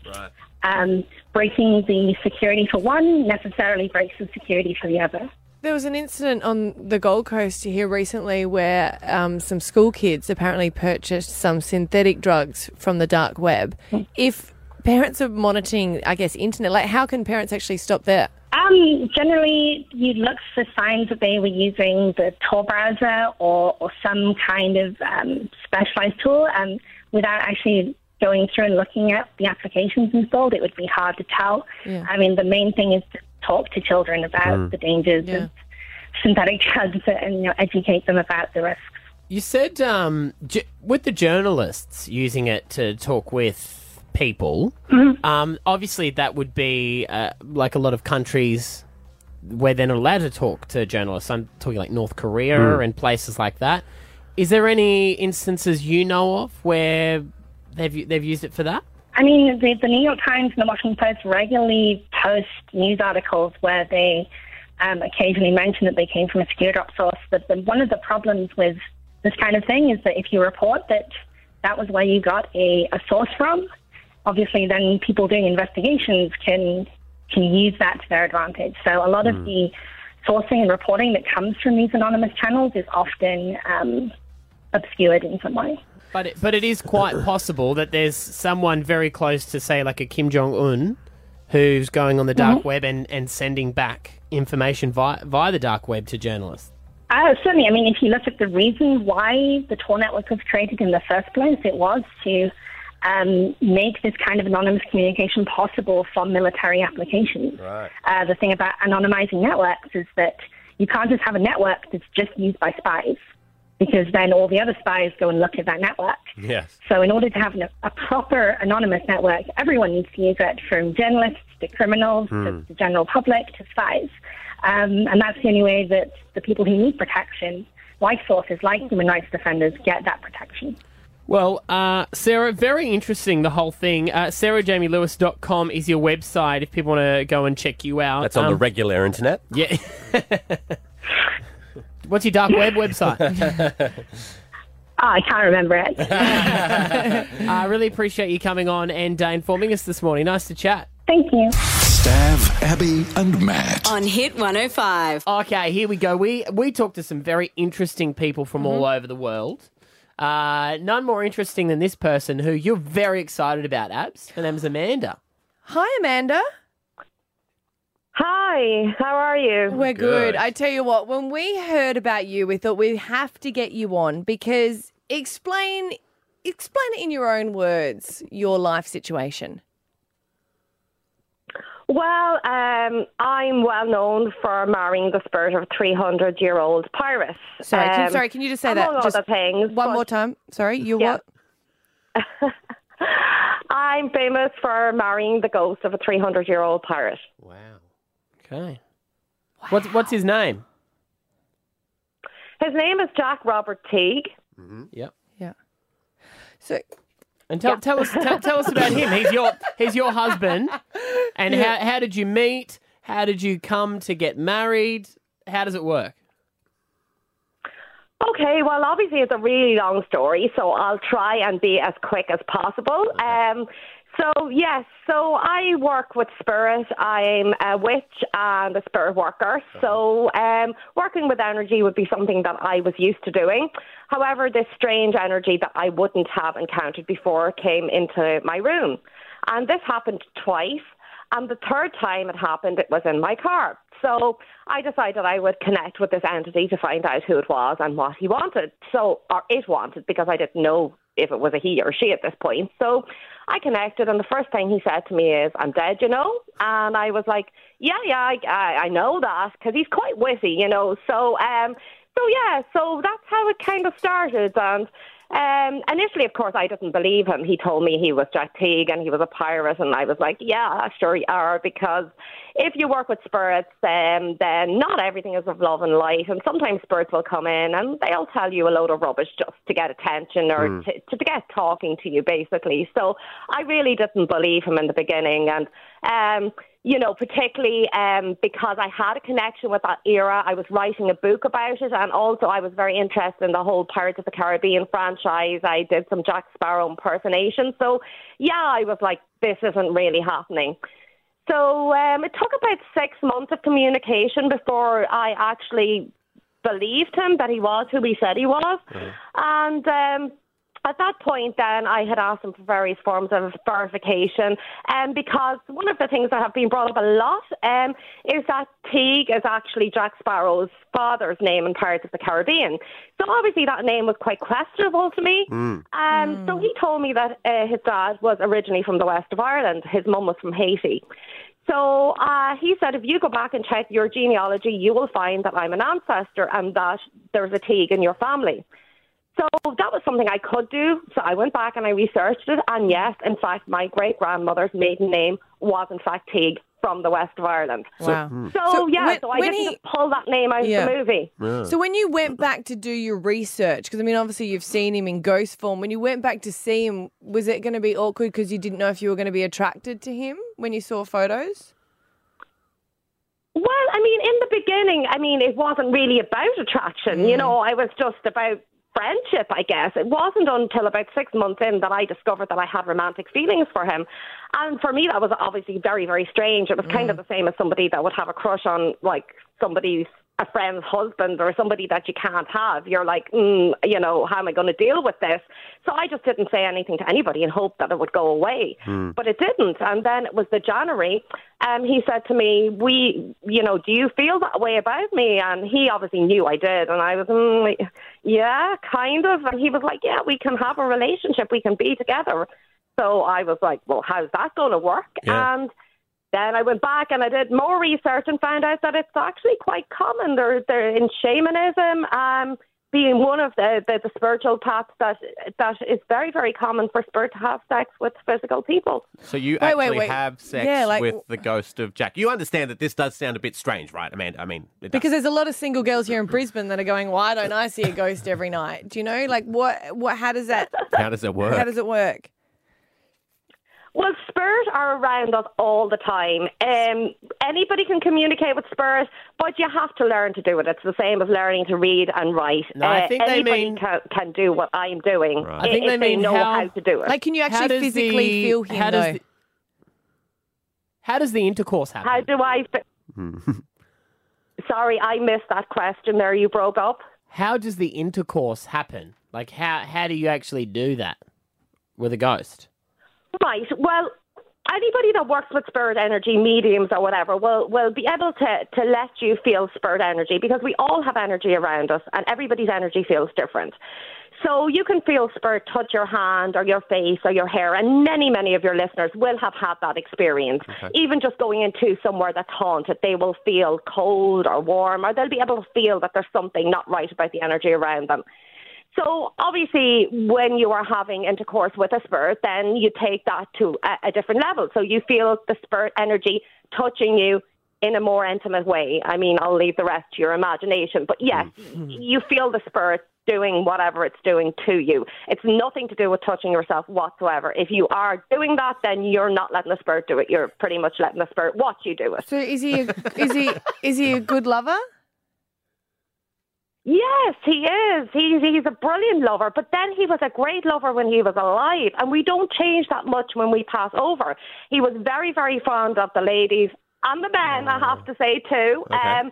Um, breaking the security for one necessarily breaks the security for the other. There was an incident on the Gold Coast here recently where um, some school kids apparently purchased some synthetic drugs from the dark web. If parents are monitoring, I guess, internet, like how can parents actually stop that? Um, generally, you look for signs that they were using the Tor browser or, or some kind of um, specialized tool, and without actually going through and looking at the applications installed, it would be hard to tell. Yeah. I mean, the main thing is to talk to children about Mm. the dangers of synthetic drugs and you know, educate them about the risks. You said um, j- with the journalists using it to talk with people. Um, obviously, that would be uh, like a lot of countries where they're not allowed to talk to journalists. I'm talking like North Korea Mm. and places like that. Is there any instances you know of where they've they've used it for that? I mean, the, the New York Times and the Washington Post regularly post news articles where they um, occasionally mention that they came from a SecureDrop source. But the, one of the problems with this kind of thing is that if you report that that was where you got a, a source from, obviously then people doing investigations can can use that to their advantage. So a lot of the sourcing and reporting that comes from these anonymous channels is often um, obscured in some way. But it, but it is quite possible that there's someone very close to say like a Kim Jong Un who's going on the dark Mhm. web and, and sending back information via via the dark web to journalists. Uh, certainly. I mean, if you look at the reason why the Tor network was created in the first place, it was to um, make this kind of anonymous communication possible for military applications. Right. Uh, the thing about anonymizing networks is that you can't just have a network that's just used by spies, because then all the other spies go and look at that network. Yes. So, in order to have an, a proper anonymous network, everyone needs to use it, from journalists to criminals Hmm. to the general public to spies. Um, and that's the only way that the people who need protection, like sources, like human rights defenders, get that protection. Well, uh, Sarah, very interesting, the whole thing. Uh, SarahJamieLewis.com is your website if people want to go and check you out. That's on the Um, regular internet. Yeah. What's your dark web website? Oh, I can't remember it. I really appreciate you coming on and uh, informing us this morning. Nice to chat. Thank you. Stav, Abby, and Matt. On Hit 105. Okay, here we go. We we talked to some very interesting people from all over the world. Uh, none more interesting than this person who you're very excited about, Abs. Her name's Amanda. Hi, Amanda. Hi, how are you? We're good. I tell you what, when we heard about you, we thought we have to get you on because explain explain it in your own words your life situation. Well, um, I'm well known for marrying the spirit of a 300 year old pirate. Sorry, can, Um, sorry, can you just say that? Just other things. one but more time. Sorry, you Yeah. what? I'm famous for marrying the ghost of a 300 year old pirate. Okay. What's what's his name? His name is Jack Robert Teague. Yep. Yeah. So And tell, tell us tell, tell us about him. He's your he's your husband. And Yeah. how how did you meet? How did you come to get married? How does it work? Okay, well, obviously it's a really long story, so I'll try and be as quick as possible. Um, so yes, so I work with spirit. I'm a witch and a spirit worker. So um, working with energy would be something that I was used to doing. However, this strange energy that I wouldn't have encountered before came into my room, and this happened twice. And the third time it happened, it was in my car. So I decided I would connect with this entity to find out who it was and what he wanted. So, or it wanted, because I didn't know if it was a he or she at this point. So I connected, and the first thing he said to me is, I'm dead, you know? And I was like, yeah, yeah, I, I, I know that, because he's quite witty, you know? So, um, so yeah, so that's how it kind of started. And um, initially, of course, I didn't believe him. He told me he was Jack Teague and he was a pirate, and I was like, yeah, sure you are, because if you work with spirits, um, then not everything is of love and light, and sometimes spirits will come in and they'll tell you a load of rubbish just to get attention or Mm. to, to, get talking to you, basically. So I really didn't believe him in the beginning, and um, you know, particularly um, because I had a connection with that era. I was writing a book about it, and also I was very interested in the whole Pirates of the Caribbean franchise. I did some Jack Sparrow impersonation. So, yeah, I was like, this isn't really happening. So um, it took about six months of communication before I actually believed him that he was who he said he was. And um, at that point, then I had asked him for various forms of verification, um, because one of the things that have been brought up a lot um, is that Teague is actually Jack Sparrow's father's name in Pirates of the Caribbean. So obviously that name was quite questionable to me. Um, So he told me that uh, his dad was originally from the west of Ireland. His mum was from Haiti. So uh, he said, if you go back and check your genealogy, you will find that I'm an ancestor and that there's a Teague in your family. So that was something I could do. So I went back and I researched it. And yes, in fact, my great grandmother's maiden name was in fact Teague from the west of Ireland. Wow. So, So yeah, when- so I didn't he- just pull that name out Yeah. of the movie. So when you went back to do your research, because I mean, obviously you've seen him in ghost form. When you went back to see him, was it going to be awkward because you didn't know if you were going to be attracted to him when you saw photos? Well, I mean, in the beginning, I mean, it wasn't really about attraction. You mm. know, I was just about friendship, I guess. It wasn't until about six months in that I discovered that I had romantic feelings for him. And for me, that was obviously very, very strange. It was kind of mm. the same as somebody that would have a crush on, like, somebody's a friend's husband or somebody that you can't have. You're like, mm, you know, how am I going to deal with this? So I just didn't say anything to anybody and hoped that it would go away. But it didn't. And then it was the January. And he said to me, "We, you know, do you feel that way about me?" And he obviously knew I did, and I was, mm, yeah, kind of. And he was like, "Yeah, we can have a relationship. We can be together." So I was like, "Well, how's that going to work?" Yeah. And then I went back and I did more research and found out that it's actually quite common. They're, they're in shamanism, um, being one of the, the, the spiritual paths that that is very, very common for spirit to have sex with physical people. So you Wait, wait, actually wait. have sex Yeah, like- with the ghost of Jack. You understand that this does sound a bit strange, right, Amanda? I mean, it does. Because there's a lot of single girls here in Brisbane that are going, "Why don't I see a ghost every night?" Do you know, like what? What? How does that? how does it work? How does it work? Well, spirit are around us all the time. Um, anybody can communicate with spirit, but you have to learn to do it. It's the same as learning to read and write. No, I Uh, think they anybody mean- can, can do what I'm doing I think if they mean know how- how, to do it. Like, can you actually physically the- feel him how does though? the- How does the intercourse happen? How do I? Fi- Sorry, I missed that question. There, you broke up. How does the intercourse happen? Like how how do you actually do that with a ghost? Right. Well, anybody that works with spirit energy, mediums or whatever, will will be able to to let you feel spirit energy because we all have energy around us, and everybody's energy feels different. So you can feel spirit touch your hand or your face or your hair, and many, many of your listeners will have had that experience. Okay. Even just going into somewhere that's haunted, they will feel cold or warm, or they'll be able to feel that there's something not right about the energy around them. So obviously, when you are having intercourse with a spirit, then you take that to a, a different level. So you feel the spirit energy touching you in a more intimate way. I mean, I'll leave the rest to your imagination, but yes, mm-hmm. you feel the spirit doing whatever it's doing to you. It's nothing to do with touching yourself whatsoever. If you are doing that, then you're not letting the spirit do it. You're pretty much letting the spirit watch you do it. So is he? A, is he? Is he a good lover? Yes, he is. He's he's a brilliant lover, but then he was a great lover when he was alive, and we don't change that much when we pass over. He was very, very fond of the ladies and the men. I have to say too. Okay. Um,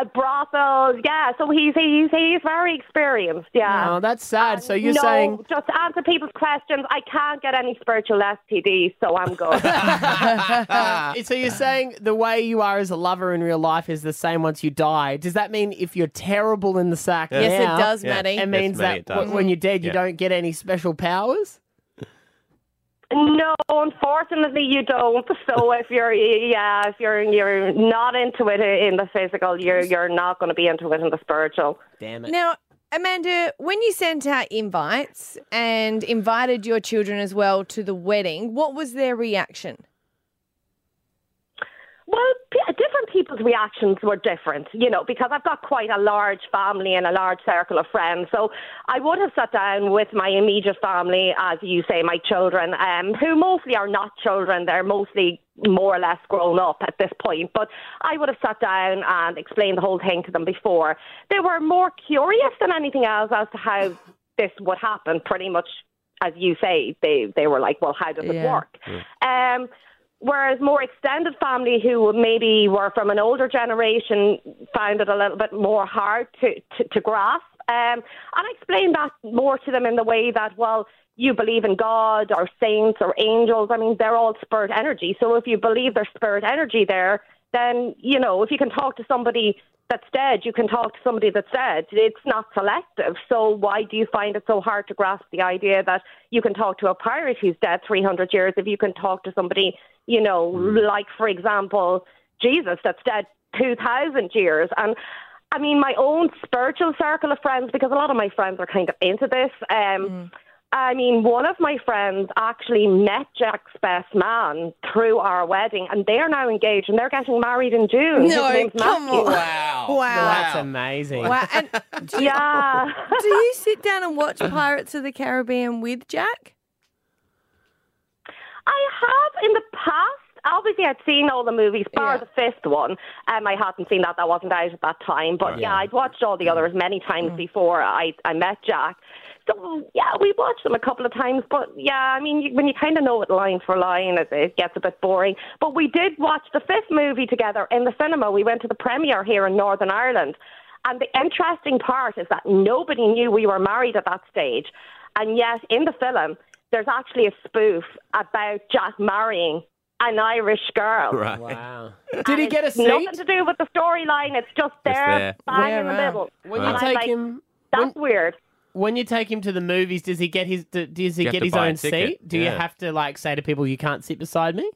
a brothels. yeah. So he's he's he's very experienced. Yeah. Oh, that's sad. so you're no, saying just answer people's questions. I can't get any spiritual STDs, so I'm good. so you're saying the way you are as a lover in real life is the same once you die. Does that mean if you're terrible in the sack Yes, it does, Yeah. Maddie. It Yes, means Maddie, that it when you're dead, you Yeah. don't get any special powers. No, unfortunately, you don't. So if you're, yeah, if you're you're not into it in the physical, you're you're not going to be into it in the spiritual. Damn it! Now, Amanda, when you sent out invites and invited your children as well to the wedding, what was their reaction? Well, p- different people's reactions were different, you know, because I've got quite a large family and a large circle of friends. So I would have sat down with my immediate family, as you say, my children, um, who mostly are not children. They're mostly more or less grown up at this point. But I would have sat down and explained the whole thing to them before. They were more curious than anything else as to how this would happen, pretty much as you say. They, they were like, well, how does it Yeah. work? Um, whereas more extended family who maybe were from an older generation found it a little bit more hard to, to, to grasp. Um, and I explained that more to them in the way that, well, you believe in God or saints or angels. I mean, they're all spirit energy. So if you believe there's spirit energy there, then, you know, if you can talk to somebody that's dead, you can talk to somebody that's dead. It's not selective. So why do you find it so hard to grasp the idea that you can talk to a pirate who's dead 300 years if you can talk to somebody, you know, like, for example, Jesus that's dead 2,000 years? And I mean, my own spiritual circle of friends, because a lot of my friends are kind of into this. Um, I mean, one of my friends actually met Jack's best man through our wedding, and they are now engaged and they're getting married in June. His No, name's come Matthew. on. Wow. Wow. That's amazing. Wow. And do you, Yeah. do you sit down and watch Pirates of the Caribbean with Jack? I have in the past. Obviously, I'd seen all the movies, bar the fifth one. Um, I hadn't seen that; that wasn't out at that time. But yeah, I'd watched all the others many times before I I met Jack. So yeah, we watched them a couple of times. But yeah, I mean, you, when you kind of know it line for line, it, it gets a bit boring. But we did watch the fifth movie together in the cinema. We went to the premiere here in Northern Ireland. And the interesting part is that nobody knew we were married at that stage. And yet, in the film, there's actually a spoof about Jack marrying an Irish girl. Right. Wow. And Did he get a it's seat? Nothing to do with the storyline. It's just there, there. bang Yeah, in the wow. middle. Uh, when And you I'm take like, him, that's weird. When you take him to the movies, does he get his does he You get his own seat? Do you have to like say to people you can't sit beside me?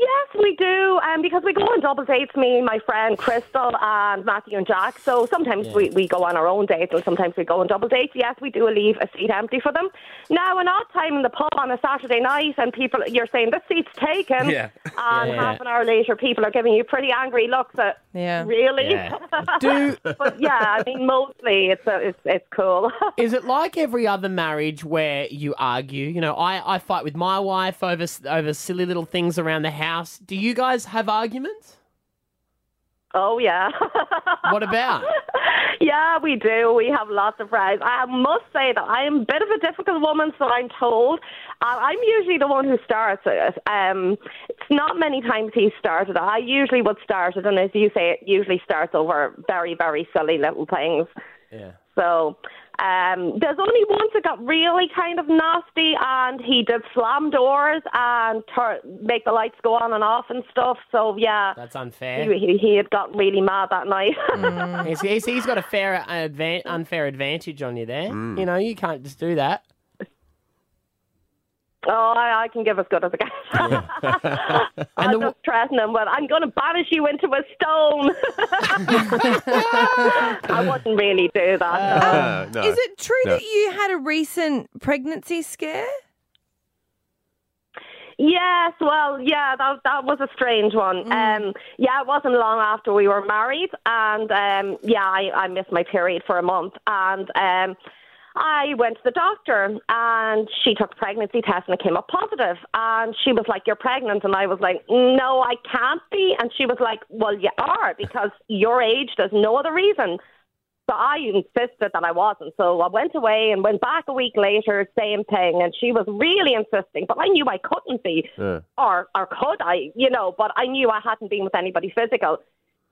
Yes, we do, um, because we go on double dates, me and my friend Crystal and Matthew and Jack. So sometimes we, we go on our own dates and sometimes we go on double dates. Yes, we do leave a seat empty for them. Now, an odd time in the pub on a Saturday night and people, you're saying, this seat's taken. Yeah. And Yeah. half an hour later, people are giving you pretty angry looks at, Yeah. really? Yeah. Do but yeah, I mean, mostly it's, uh, it's, it's cool. is it like every other marriage where you argue? You know, I, I fight with my wife over over silly little things around the house. Do you guys have arguments? Oh yeah. What about? yeah, we do. We have lots of rides. I must say that I am a bit of a difficult woman, so I'm told. Uh, I'm usually the one who starts it. Um, it's not many times he started. it. I usually would start it, and as you say, it usually starts over very, very silly little things. Yeah. So um, there's only once it got really kind of nasty, and he did slam doors and tur- make the lights go on and off and stuff. So yeah, That's unfair. he, he, he had got really mad that night. he's, he's, he's got a fair advan- unfair advantage on you there. You know, you can't just do that. Oh, I, I can give as good as I can. i'm just threaten him, but I'm going to banish you into a stone. I wouldn't really do that. Uh, Is it true that you had a recent pregnancy scare? Yes, well, yeah, that that was a strange one. Um, yeah, it wasn't long after we were married, and um, yeah, I, I missed my period for a month, and um, I went to the doctor, and she took a pregnancy test, and it came up positive. and she was like, "You're pregnant," and I was like, "No, I can't be," and she was like, "Well, you are because your age. There's no other reason." So I insisted that I wasn't. So I went away and went back a week later, same thing. And she was really insisting, but I knew I couldn't be, or or could I, you know? But I knew I hadn't been with anybody physical.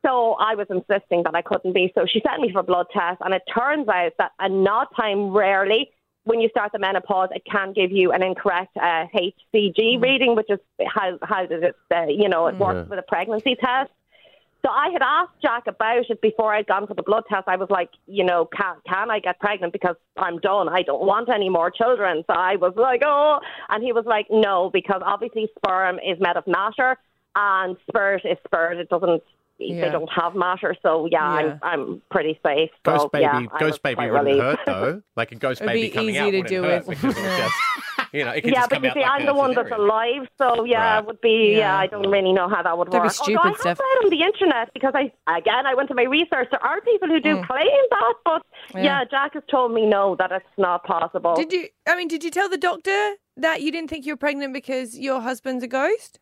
So I was insisting that I couldn't be. So she sent me for a blood test, and it turns out that a nod time rarely. When you start the menopause, it can give you an incorrect uh, HCG reading, which is how how does it uh, you know it works Yeah. with a pregnancy test. So I had asked Jack about it before I'd gone for the blood test. I was like, you know, can can I get pregnant because I'm done. I don't want any more children. So I was like, oh, and he was like, no, because obviously sperm is made of matter and spirit is spirit. It doesn't. Yeah. They don't have matter. So yeah, Yeah. I'm I'm pretty safe. Ghost so, baby, yeah, ghost baby quite wouldn't relieved. hurt though. Like a ghost It'd baby be coming easy out to wouldn't do hurt it. because just, you know, it could yeah, just but come you out see, like I'm the one that's alive, so yeah, Right. it would be. Yeah. Yeah. I don't really know how that would That'd be work. stupid Although I stuff. have read on the internet because I again I went to my research. There are people who do mm. claim that, but Yeah. yeah. Jack has told me no, that it's not possible. Did you? I mean, did you tell the doctor that you didn't think you were pregnant because your husband's a ghost?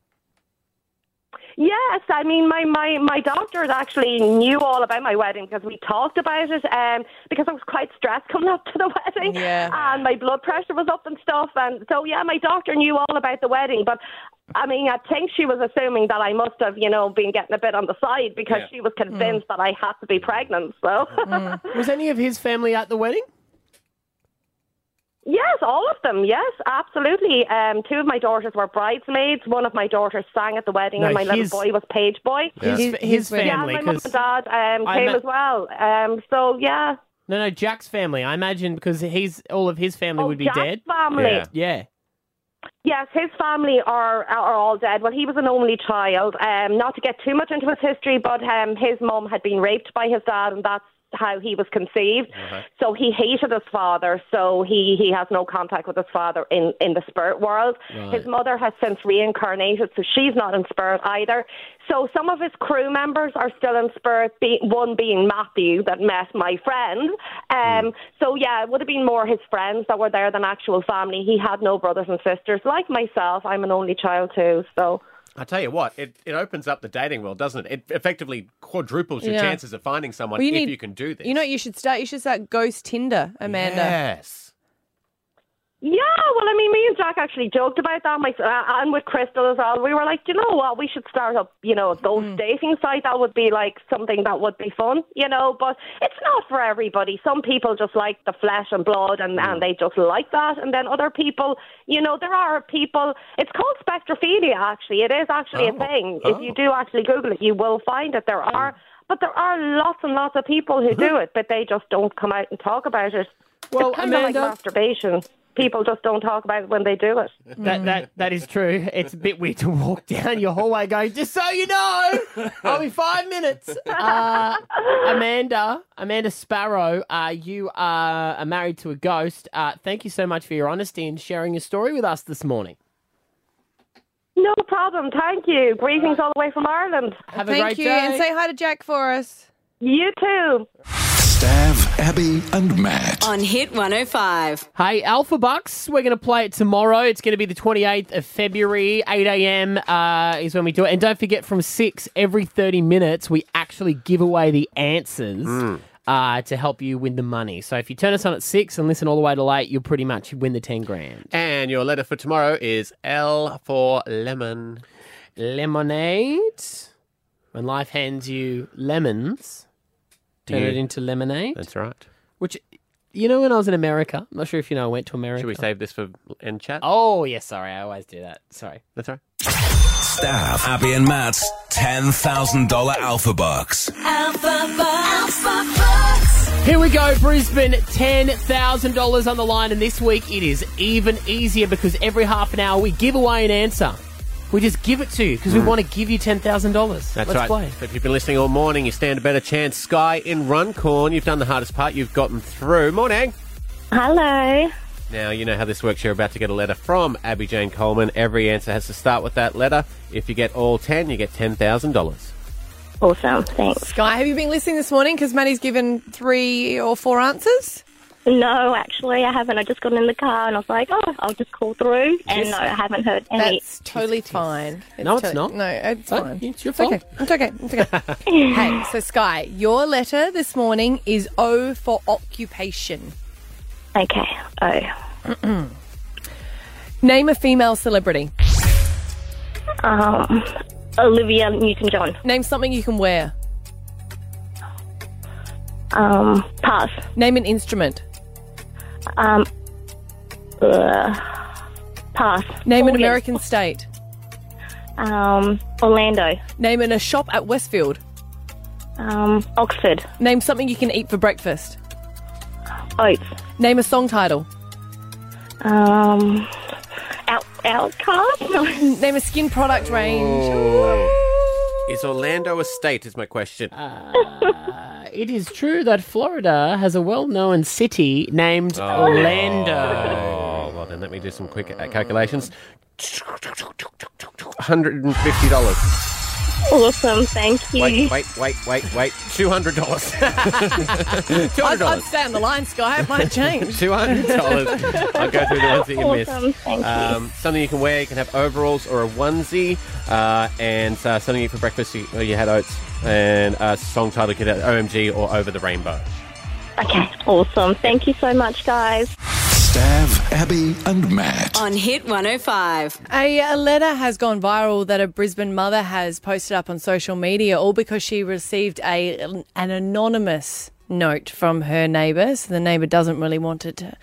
Yes, I mean my my my doctors actually knew all about my wedding because we talked about it. Um, because I was quite stressed coming up to the wedding, Yeah. and my blood pressure was up and stuff, and so yeah, my doctor knew all about the wedding. But I mean, I think she was assuming that I must have, you know, been getting a bit on the side because Yeah. she was convinced that I had to be pregnant. So. Was any of his family at the wedding? Yes, all of them. Yes, absolutely. Um, two of my daughters were bridesmaids. One of my daughters sang at the wedding, No, and my his- little boy was page boy. His- His- his yeah, family, my mum 'cause and dad um, came ma- as well. Um, so yeah. No, no, Jack's family. I imagine because he's all of his family Oh, would be Jack's dead. family. Yeah. yeah. Yes, his family are are all dead. Well, he was an only child. Um, not to get too much into his history, but um, his mum had been raped by his dad, and that's how he was conceived. So he hated his father. So he he has no contact with his father in in the spirit world. Right. His mother has since reincarnated, so she's not in spirit either. So some of his crew members are still in spirit. Be, one being Matthew that met my friend. Um, So yeah, it would have been more his friends that were there than actual family. He had no brothers and sisters like myself. I'm an only child too. So. I tell you what, it, it opens up the dating world, doesn't it? It effectively quadruples your Yeah. chances of finding someone Well, you if need- you can do this. You know what you should start? You should start Ghost Tinder, Amanda. Yes. Yeah, well, I mean, me and Jack actually joked about that, my, uh, and with Crystal as well. We were like, you know what, we should start up, you know, a ghost mm-hmm. dating site. That would be like something that would be fun, you know. But it's not for everybody. Some people just like the flesh and blood, and and mm. they just like that. And then other people, you know, there are people. It's called spectrophilia. Actually, it is actually Oh, a thing. oh. If you oh. do actually Google it, you will find it. There are. Mm. But there are lots and lots of people who mm-hmm. do it, but they just don't come out and talk about it. Well, it's kind of like masturbation. People just don't talk about it when they do it. That that that is true. It's a bit weird to walk down your hallway going, just so you know, I'll be five minutes. Uh, Amanda, Amanda Sparrow, uh, you are, are married to a ghost. Uh, thank you so much for your honesty and sharing your story with us this morning. No problem. Thank you. Greetings all the way from Ireland. Have a great day. Thank you, and say hi to Jack for us. You too. Stav, Abby, and Matt. On Hit 105. Hey, Alpha Bucks, we're going to play it tomorrow. It's going to be the 28th of February, 8 a.m. Uh, is when we do it. And don't forget, from 6 every 30 minutes, we actually give away the answers uh, to help you win the money. So if you turn us on at 6 and listen all the way to late, you'll pretty much win the 10 grand. And your letter for tomorrow is L for lemon. Lemonade. When life hands you lemons, turn You- it into lemonade. That's right. Which, you know, when I was in America, I'm not sure if you know, I went to America. Should we save this for end chat? Oh, yes, sorry. I always do that. Sorry. That's right. Stav Abby, and Matt's $10,000 Alpha Bucks. Alpha Bucks. Alpha Bucks. Here we go, Brisbane. $10,000 on the line, and this week it is even easier because every half an hour we give away an answer. We just give it to you because we Mm. want to give you $10,000. That's Let's right. play. So if you've been listening all morning, you stand a better chance. Sky in Runcorn, you've done the hardest part. You've gotten through. Morning. Hello. Now, you know how this works. You're about to get a letter from Abby Jane Coleman. Every answer has to start with that letter. If you get all 10, you get $10,000. Awesome, thanks. Sky, have you been listening this morning? Because Maddie's given three or four answers. No, actually, I haven't. I just got in the car and I was like, oh, I'll just call through. And no, I haven't heard any. That's totally fine. No, it's to- not. No, it's No, fine. it's your It's okay. It's okay. It's okay. hey, so Sky, your letter this morning is O for occupation. Okay. O. Name a female celebrity. Um, Olivia Newton-John. Name something you can wear. Um, pass. Name an instrument. Um, uh, pass. Name an Organ. American state. Um, Orlando. Name in a shop at Westfield. Um, Oxford. Name something you can eat for breakfast. Oats. Name a song title. Um, out, outcast. Name a skin product range. Is Orlando a state, is my question. Uh, it is true that Florida has a well known city named Orlando. Oh, well, then let me do some quick uh, calculations. $150. Awesome. Thank you. Wait, wait, wait, wait, wait. $200. I'd, I'd $200. stay on the line, Sky. It might change. Two hundred dollars. I'll go through the ones that you Awesome, missed. thank you. Um, something you can wear. You can have overalls or a onesie, uh, and uh, something you eat for breakfast. You, you had oats, and a song title you could have OMG or Over the Rainbow. Okay. Awesome. Thank you so much, guys. Stav, Abby, and Matt. On Hit 105. A, a letter has gone viral that a Brisbane mother has posted up on social media, all because she received a an anonymous note from her neighbour. So the neighbour doesn't really want it to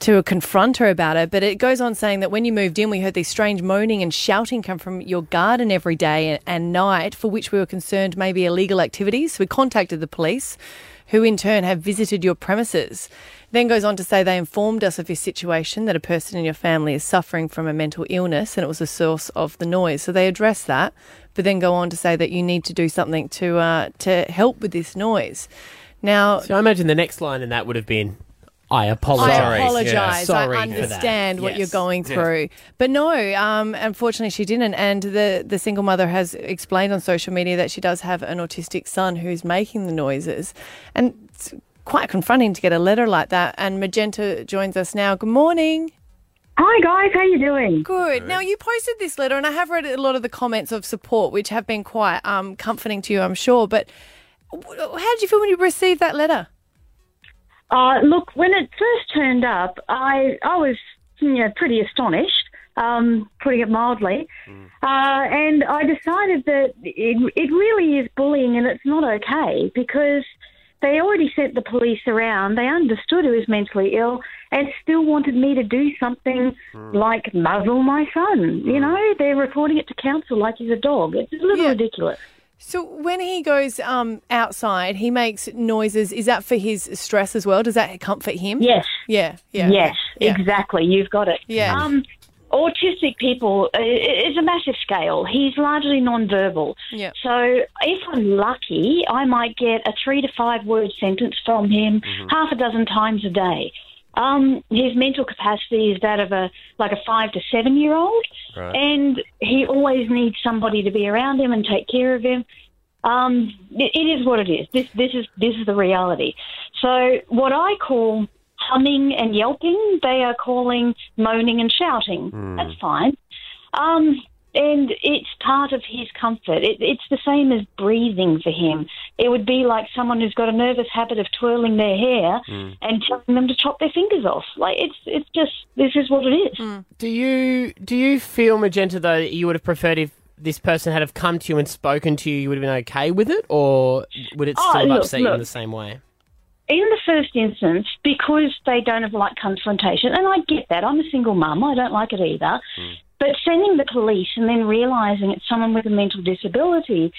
to confront her about it. But it goes on saying that when you moved in, we heard these strange moaning and shouting come from your garden every day and, and night, for which we were concerned maybe illegal activities. So we contacted the police. who in turn have visited your premises. Then goes on to say they informed us of your situation that a person in your family is suffering from a mental illness and it was the source of the noise. So they address that, but then go on to say that you need to do something to uh, to help with this noise. Now, So I imagine the next line in that would have been, I apologise. I apologise. Sorry I understand what you're Yes. going Yeah. through. But no, um, unfortunately, she didn't. And the, the single mother has explained on social media that she does have an autistic son who's making the noises. And it's quite confronting to get a letter like that. And Magenta joins us now. Good morning. Hi guys, how are you doing? Good. Now you posted this letter, and I have read a lot of the comments of support, which have been quite um, comforting to you, I'm sure. But how did you feel when you received that letter? Uh, look, when it first turned up, I I was you know pretty astonished, um, putting it mildly, uh, and I decided that it it really is bullying and it's not okay because they already sent the police around. They understood he was mentally ill and still wanted me to do something like muzzle my son. You know, they're reporting it to council like he's a dog. It's a little ridiculous. So when he goes um, outside, he makes noises. Is that for his stress as well? Does that comfort him? Yes. Yeah. Yeah. Yes, Yeah. exactly. You've got it. Yeah. Um, autistic people uh, is a massive scale. He's largely non-verbal. So if I'm lucky, I might get a three to five word sentence from him half a dozen times a day. Um, his mental capacity is that of a like a five to seven year old, Right. and he always needs somebody to be around him and take care of him. Um, it, it is what it is. This this is this is the reality. So what I call humming and yelping, they are calling moaning and shouting. Hmm. That's fine. Um, and it's part of his comfort. It, it's the same as breathing for him. It would be like someone who's got a nervous habit of twirling their hair Hmm. and telling them to chop their fingers off. Like it's it's just this is what it is. Do you do you feel Magenta though that you would have preferred if this person had have come to you and spoken to you, you would have been okay with it, or would it Oh, still have look, upset you in the same way? In the first instance, because they don't have like confrontation, and I get that. I'm a single mum. I don't like it either. But sending the police and then realising it's someone with a mental disability,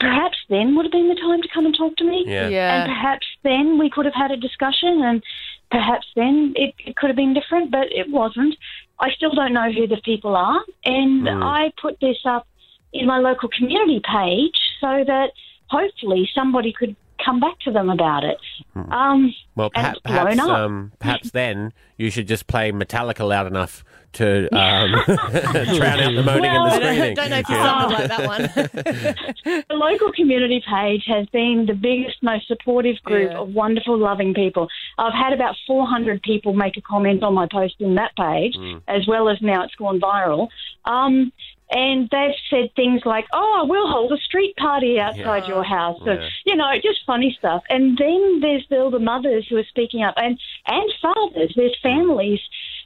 perhaps then would have been the time to come and talk to me. Yeah. Yeah. And perhaps then we could have had a discussion, and perhaps then it, it could have been different, but it wasn't. I still don't know who the people are, and Mm. I put this up in my local community page so that hopefully somebody could come back to them about it. Um, Well, and perha- it's blown perhaps, um, perhaps then you should just play Metallica loud enough to um, drown out the moaning and the screaming. Don't, don't know if you sound like that one. the local community page has been the biggest, most supportive group of wonderful, loving people. I've had about 400 people make a comment on my post in that page, Mm. as well as now it's gone viral. Um, and they've said things like, "Oh, we'll hold a street party outside Yeah. your house," so, Yeah. you know, just funny stuff. And then there's all the mothers who are speaking up, and and fathers. There's families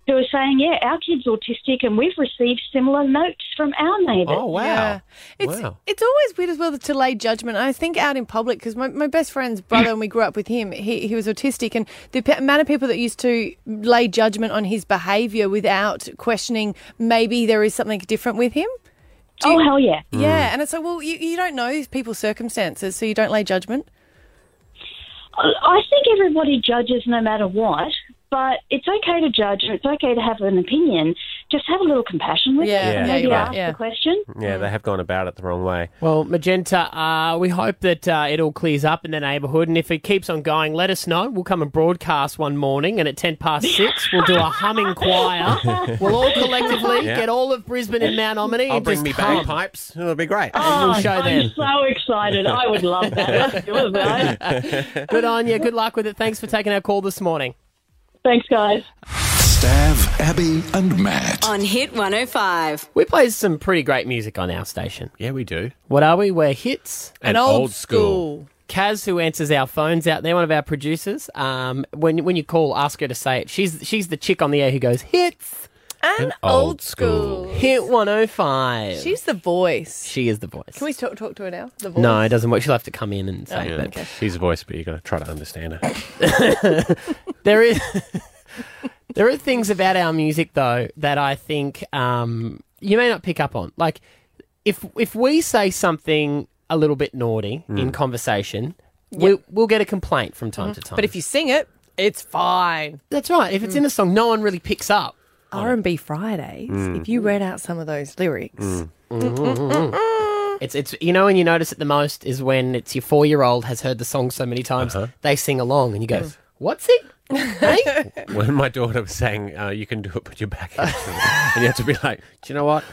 who are saying, "Yeah, our kid's autistic, and we've received similar notes from our neighbours." Yeah. It's it's always weird as well to lay judgment. I think out in public because my, my best friend's brother and we grew up with him. He he was autistic, and the pe- amount of people that used to lay judgment on his behaviour without questioning maybe there is something different with him. Do Oh, you- hell yeah. Yeah, Mm. and it's like, well, you, you don't know people's circumstances, so you don't lay judgment. I think everybody judges no matter what, but it's okay to judge and it's okay to have an opinion. Just have a little compassion with Yeah. it. and Yeah, maybe ask Yeah. the question. Yeah, they have gone about it the wrong way. Well, Magenta, uh, we hope that uh, it all clears up in the neighbourhood, and if it keeps on going, let us know. We'll come and broadcast one morning, and at ten past six, we'll do a humming choir. We'll all collectively Yeah. get all of Brisbane and Mount Ommaney. I'll and bring just me hum. bagpipes. It'll be great. Oh, we'll show I'm them. so excited. I would love that. Let's do it, guys. Good on you. Good luck with it. Thanks for taking our call this morning. Thanks, guys. Stav, Abby, and Matt. On Hit 105. We play some pretty great music on our station. Yeah, we do. What are we? We're hits And old old school. Kaz, who answers our phones out there, one of our producers. Um, when when you call, ask her to say it. She's she's the chick on the air who goes hits and old school. Hit one hundred five. She's the voice. She is the voice. Can we talk, talk to her now? The voice. No, it doesn't work. She'll have to come in and say. Oh, but okay. She's a voice, but you got to try to understand her. there is there are things about our music though that I think um, you may not pick up on. Like if if we say something a little bit naughty in Mm. conversation, we'll, we'll get a complaint from time to time. But if you sing it, it's fine. That's right. If it's in a song, no one really picks up. R and B Fridays. Mm. If you read out some of those lyrics, It's it's you know when you notice it the most is when it's your four year old has heard the song so many times they sing along and you go, "What's it?" when my daughter was saying, uh, "You can do it, put your back into it," and you have to be like, "Do you know what?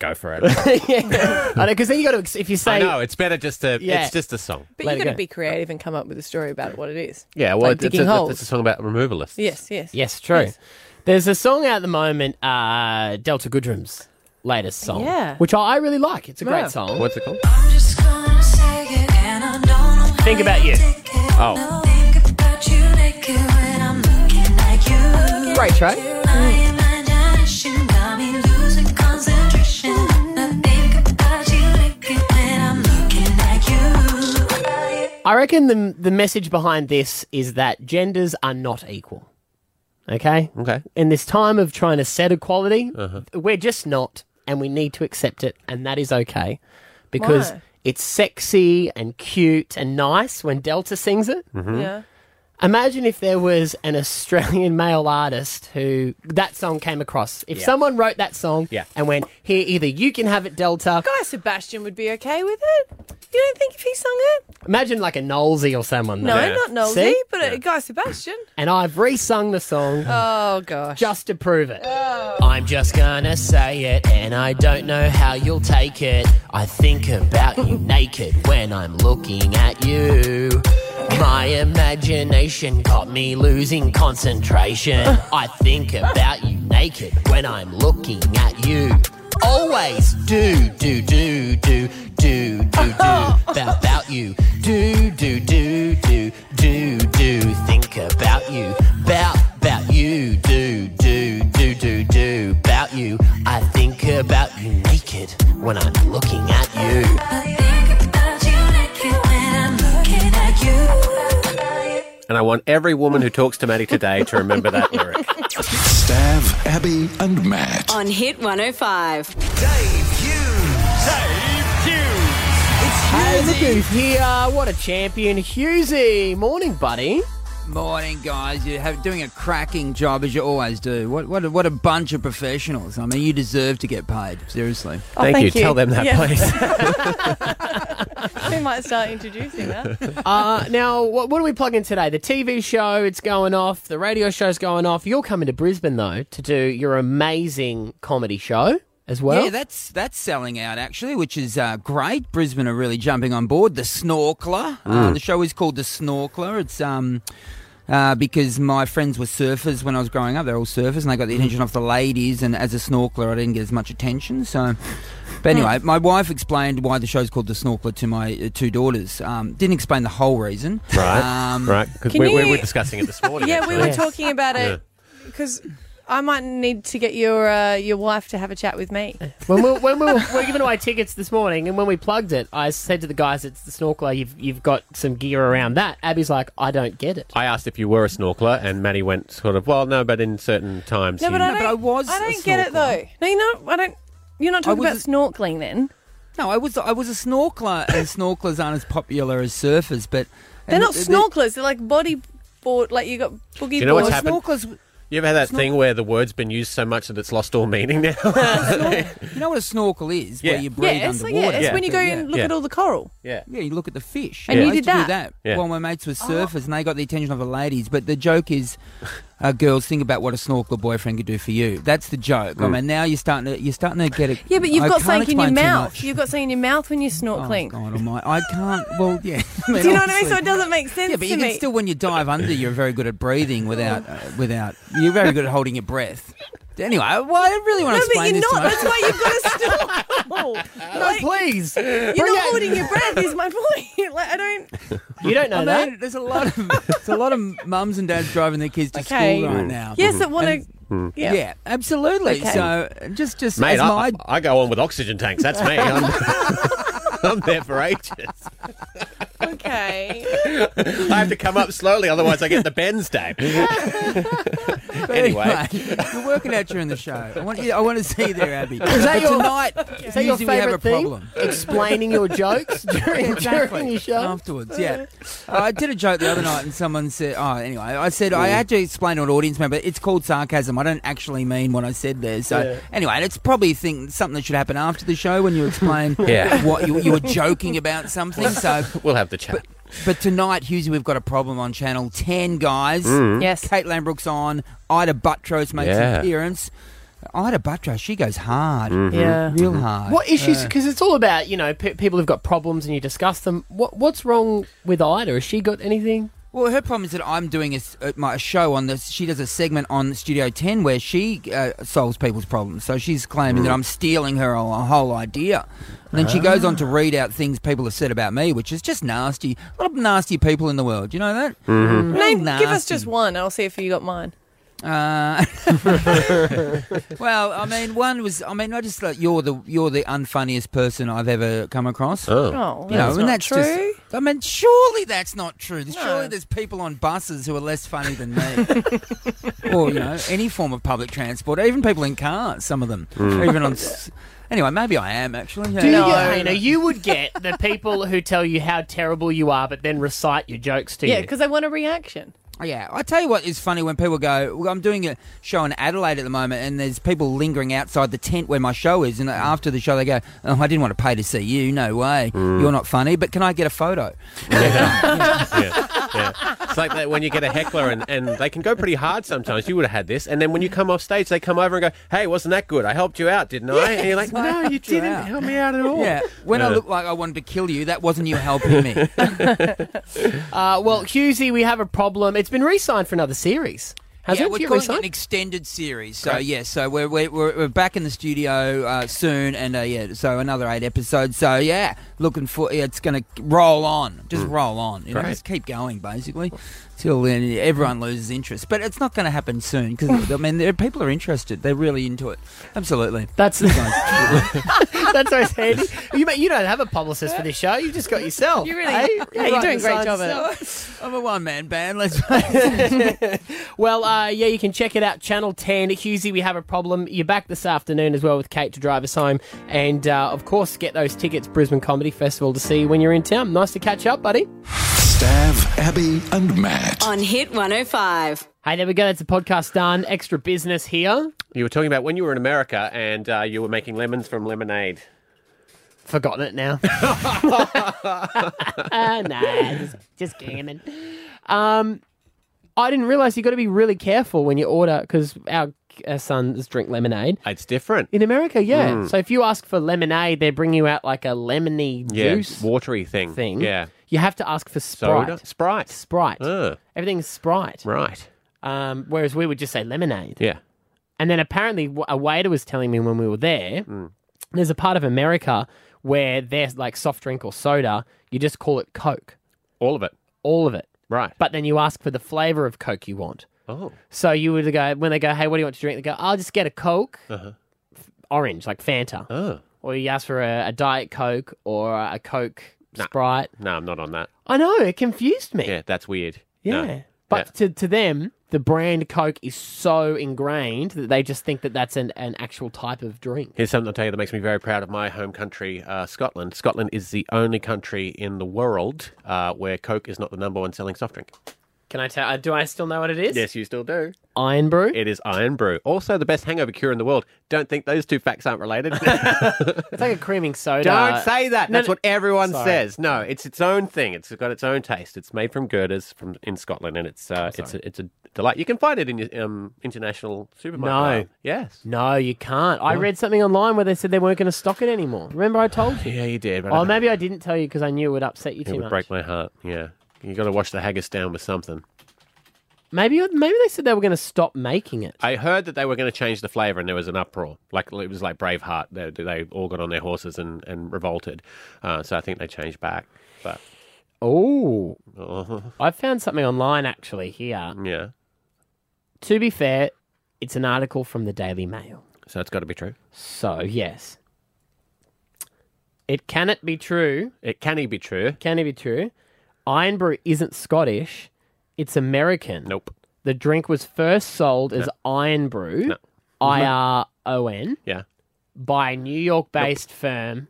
Go for it." yeah. I know because then you got to if you say I know it's better just to. Yeah. It's just a song. but Let you've got go. to be creative and come up with a story about what it is. Yeah, well, like it's, it's, digging a, holes. it's a song about removalists. Yes, yes, Yes, true. Yes. There's a song out at the moment, uh, Delta Goodrem's latest song, Yeah. which I, I really like. It's a Yeah. great song. What's it called? Think about you. Oh, Great track. I reckon the the message behind this is that genders are not equal. Okay. Okay. In this time of trying to set equality, Uh-huh. we're just not, and we need to accept it, and that is okay, because Why? it's sexy and cute and nice when Delta sings it. Mm-hmm. Yeah. Imagine if there was an Australian male artist who that song came across. If Yeah. someone wrote that song Yeah. and went, here, either you can have it, Delta. Guy Sebastian would be okay with it. You don't think if he sung it? Imagine like a Knowlesy or someone. No, though. not Nosy, See? but a Guy Sebastian. And I've re-sung the song Oh gosh. just to prove it. Oh. I'm just gonna say it, and I don't know how you'll take it. I think about you naked when I'm looking at you. My imagination got me losing concentration. I think about you naked when I'm looking at you. Always do, do, do, do, do, do, do, about, about you. Do, do, do, do, do, do, think about you. About, about you. Do, do, do, do, do, about you. I think about you naked when I'm looking at you. And I want every woman who talks to Maddie today to remember that lyric. Stav, Abby, and Matt. On Hit 105. Hey, look who's here. What a champion. Hughesy. Morning, buddy. Morning, guys. You're have, doing a cracking job as you always do. What what a, what a bunch of professionals. I mean, you deserve to get paid. Seriously. Oh, thank, thank you. you. Tell them that, Yeah. please. we might start introducing that. Uh, now, what, what do we plugging today? The TV show, it's going off. The radio show's going off. You're coming to Brisbane, though, to do your amazing comedy show as well. yeah, that's that's selling out actually, which is uh, great. Brisbane are really jumping on board. The Snorkeler. Uh, Mm. the show is called The Snorkeler. It's um. Uh, because my friends were surfers when I was growing up, they're all surfers, and they got the attention off the ladies. And as a snorkeler, I didn't get as much attention. So, but anyway, my wife explained why the show's called the Snorkeler to my uh, two daughters. Um, didn't explain the whole reason. Right, Um, right. Because Can we, we you- were discussing it this morning. yeah, we actually. were talking about it because I might need to get your uh, your wife to have a chat with me. when we, when we were, we were giving away tickets this morning, and when we plugged it, I said to the guys, "It's the snorkeler. You've you've got some gear around that." Abby's like, "I don't get it." I asked if you were a snorkeler, and Maddie went sort of, well, no, but in certain times. No, you... but I don't. I was I a don't get it though. No, you know, I don't. You're not talking about was snorkeling then. No, I was I was a snorkeler, and snorkelers aren't as popular as surfers, but They're and not the- snorkelers. They're like body board. Like you got boogie Do you know what's boards. happened? Snorkelers. You ever had that thing where the word's been used so much that it's lost all meaning now? You know what a snorkel is? Yeah. Where you breathe Yeah, it's like, underwater. yeah, it's Yeah. when you go Yeah. and look Yeah. at all the coral. yeah. Yeah, you look at the fish. And Yeah. you used did to do that? that Yeah. while my mates were oh. surfers, and they got the attention of the ladies. But the joke is, uh, girls, think about what a snorkeler boyfriend could do for you. That's the joke. I Mm. mean, now you're starting to you're starting to get it. Yeah, but you've I got can't something in your mouth. You've got something in your mouth when you're snorkeling. Oh, God almighty. I can't. Well, yeah. I mean, Do you know what I mean? So it doesn't make sense Yeah, but to you me. can still, when you dive under, you're very good at breathing without, uh, without. You're very good at holding your breath. Anyway, well, I really want to no, to but you're this not. That's why you've got to snorkel. No, please. You're Bring not it. holding your breath. Is my point. Like I don't. You don't know I that. mean, there's a lot of there's a lot of mums and dads driving their kids to Okay. school right now. Mm. Yes, that mm-hmm. want And- to. Yeah. Yeah. absolutely. Okay. So just just Mate, as I, my I go on with oxygen tanks. That's me. I'm, I'm there for ages. Well, okay. I have to come up slowly, otherwise I get the Benz day. But anyway. you're working out during the show. I want you. I want to see you there, Abby. Is that But your- tonight? Is that your usually we have a favourite thing? problem. Explaining your jokes during, exactly. during your show? Afterwards, yeah. I did a joke the other night, and someone said, "Oh, anyway." I said I had to explain to an audience member it's called sarcasm. I don't actually mean what I said there. So Yeah. anyway, it's probably a thing something that should happen after the show when you explain Yeah. what you, you were joking about something. So We'll have the chat. But tonight, Hughesy, we've got a problem on Channel 10, guys. Mm. Yes. Kate Langbroek's on. Ita Buttrose makes Yeah. an appearance. Ita Buttrose, she goes hard. Mhm. Yeah. Real hard. What issues? Uh, Because it's all about you know pe- people who've got problems and you discuss them. What what's wrong with Ita? Has she got anything? Well, her problem is that I'm doing a, s- uh, a show on this. She does a segment on Studio 10 where she uh, solves people's problems. So she's claiming that I'm stealing her whole, whole idea. And then she goes on to read out things people have said about me, which is just nasty. A lot of nasty people in the world. Do you know that? Mm-hmm. Real Name, give us just one. I'll see if you got mine. Uh, well, I mean, one was. I mean, I just thought you're the you're the unfunniest person I've ever come across. Oh. Oh, You know, that's and not that's true. just. I mean, surely that's not true. No. Surely there's people on buses who are less funny than me, or you know, any form of public transport, even people in cars. Some of them, Mm. even on. s- Anyway, maybe I am actually. Do Yeah. you, Hannah, you would get the people who tell you how terrible you are, but then recite your jokes to you. Yeah, you. because they want a reaction. Yeah, I tell you what is funny when people go. Well, I'm doing a show in Adelaide at the moment, and there's people lingering outside the tent where my show is. And after the show, they go, "Oh, I didn't want to pay to see you. No way, you're not funny. But can I get a photo?" yeah, yeah. It's like that when you get a heckler and, and they can go pretty hard sometimes. You would have had this. And then when you come off stage, they come over and go, hey, wasn't that good? I helped you out, didn't I? And you're like, no, you didn't out." help me out at all. Yeah, when I Yeah. looked like I wanted to kill you, that wasn't you helping me. Uh, well, Hughesy, we have a problem. It's been re-signed for another series. Has yeah, it? we're Get calling it re-signed? an extended series. So Great. yeah, so we're we're, we're, we're back in the studio uh, soon, and uh, yeah, so another eight episodes. So yeah, looking for yeah, it's going to roll on, just roll on. You know, Great. just keep going basically till then everyone loses interest. But it's not going to happen soon because I mean, there, people are interested. They're really into it. Absolutely. That's that's so handy. You you don't have a publicist for this show. You just got yourself. You really- eh? yeah, you're write doing a great job at it. I'm a one man band. Let's face. Well, uh, yeah, you can check it out. Channel 10. Hughesy, we have a problem. You're back this afternoon as well with Kate to drive us home. And, uh, of course, get those tickets, Brisbane Comedy Festival, to see you when you're in town. Nice to catch up, buddy. Stav, Abby, and Matt. On Hit 105. Hey, there we go. That's the podcast done. Extra business here. You were talking about when you were in America and uh, you were making lemons from lemonade. Forgotten it now. nah, just, just gaming. Um, I didn't realize you got to be really careful when you order because our, our sons drink lemonade. It's different. In America, yeah. Mm. So if you ask for lemonade, they bring you out like a lemony Yeah, juice watery thing. thing. Yeah. You have to ask for Soda? Sprite. Sprite. Sprite. Uh, Everything's Sprite. right. Um, whereas we would just say lemonade. Yeah. And then apparently a waiter was telling me when we were there, Mm. there's a part of America where there's like soft drink or soda, you just call it Coke. All of it. All of it. Right. But then you ask for the flavour of Coke you want. Oh. So you would go, when they go, hey, what do you want to drink? They go, I'll just get a Coke, Uh-huh. orange, like Fanta. Oh. Or you ask for a, a Diet Coke or a Coke Nah. Sprite. No, I'm not on that. I know, it confused me. Yeah, that's weird. Yeah. No. But to, to them, the brand Coke is so ingrained that they just think that that's an, an actual type of drink. Here's something I'll tell you that makes me very proud of my home country, uh, Scotland. Scotland is the only country in the world uh, where Coke is not the number one selling soft drink. Can I tell? Uh, do I still know what it is? Yes, you still do. Irn-Bru. It is Irn-Bru. Also, the best hangover cure in the world. Don't think those two facts aren't related. It's like a creaming soda. Don't say that. No, That's no- what everyone Sorry. says. No, it's its own thing. It's got its own taste. It's made from girders from in Scotland, and it's uh, it's a, it's a delight. You can find it in your um, international supermarket. No. Yes. No, you can't. I read something online where they said they weren't going to stock it anymore. Remember I told you? Yeah, you did. But Oh, maybe I didn't tell you because I knew it would upset you it too would much. break my heart. Yeah. You got to wash the haggis down with something. Maybe maybe they said they were going to stop making it. I heard that they were going to change the flavour, and there was an uproar. Like it was like Braveheart. They, they all got on their horses and, and revolted. Uh, so I think they changed back. But Oh, uh, I found something online actually here. yeah, To be fair, it's an article from the Daily Mail. so it's got to be true. So yes, it can it be true? It can it be true? Can it be true? Iron Brew isn't Scottish, it's American. Nope. The drink was first sold as Iron Brew, I R O N, Yeah. by a New York based firm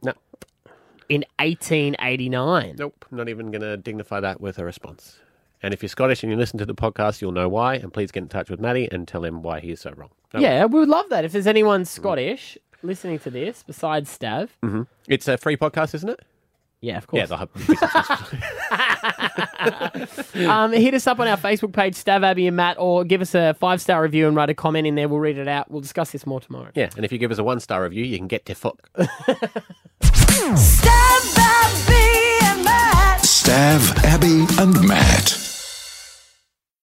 in 1889. Nope. Not even going to dignify that with a response. And if you're Scottish and you listen to the podcast, you'll know why. And please get in touch with Matty and tell him why he is so wrong. No. Yeah, we would love that. If there's anyone Scottish listening to this besides Stav, hmm It's a free podcast, isn't it? Yeah, of course. Yeah, the, um, hit us up on our Facebook page, Stav, Abby, and Matt, or give us a five star review and write a comment in there. We'll read it out. We'll discuss this more tomorrow. yeah. And if you give us a one star review, you can get to fuck. Stav, Abby, and Matt.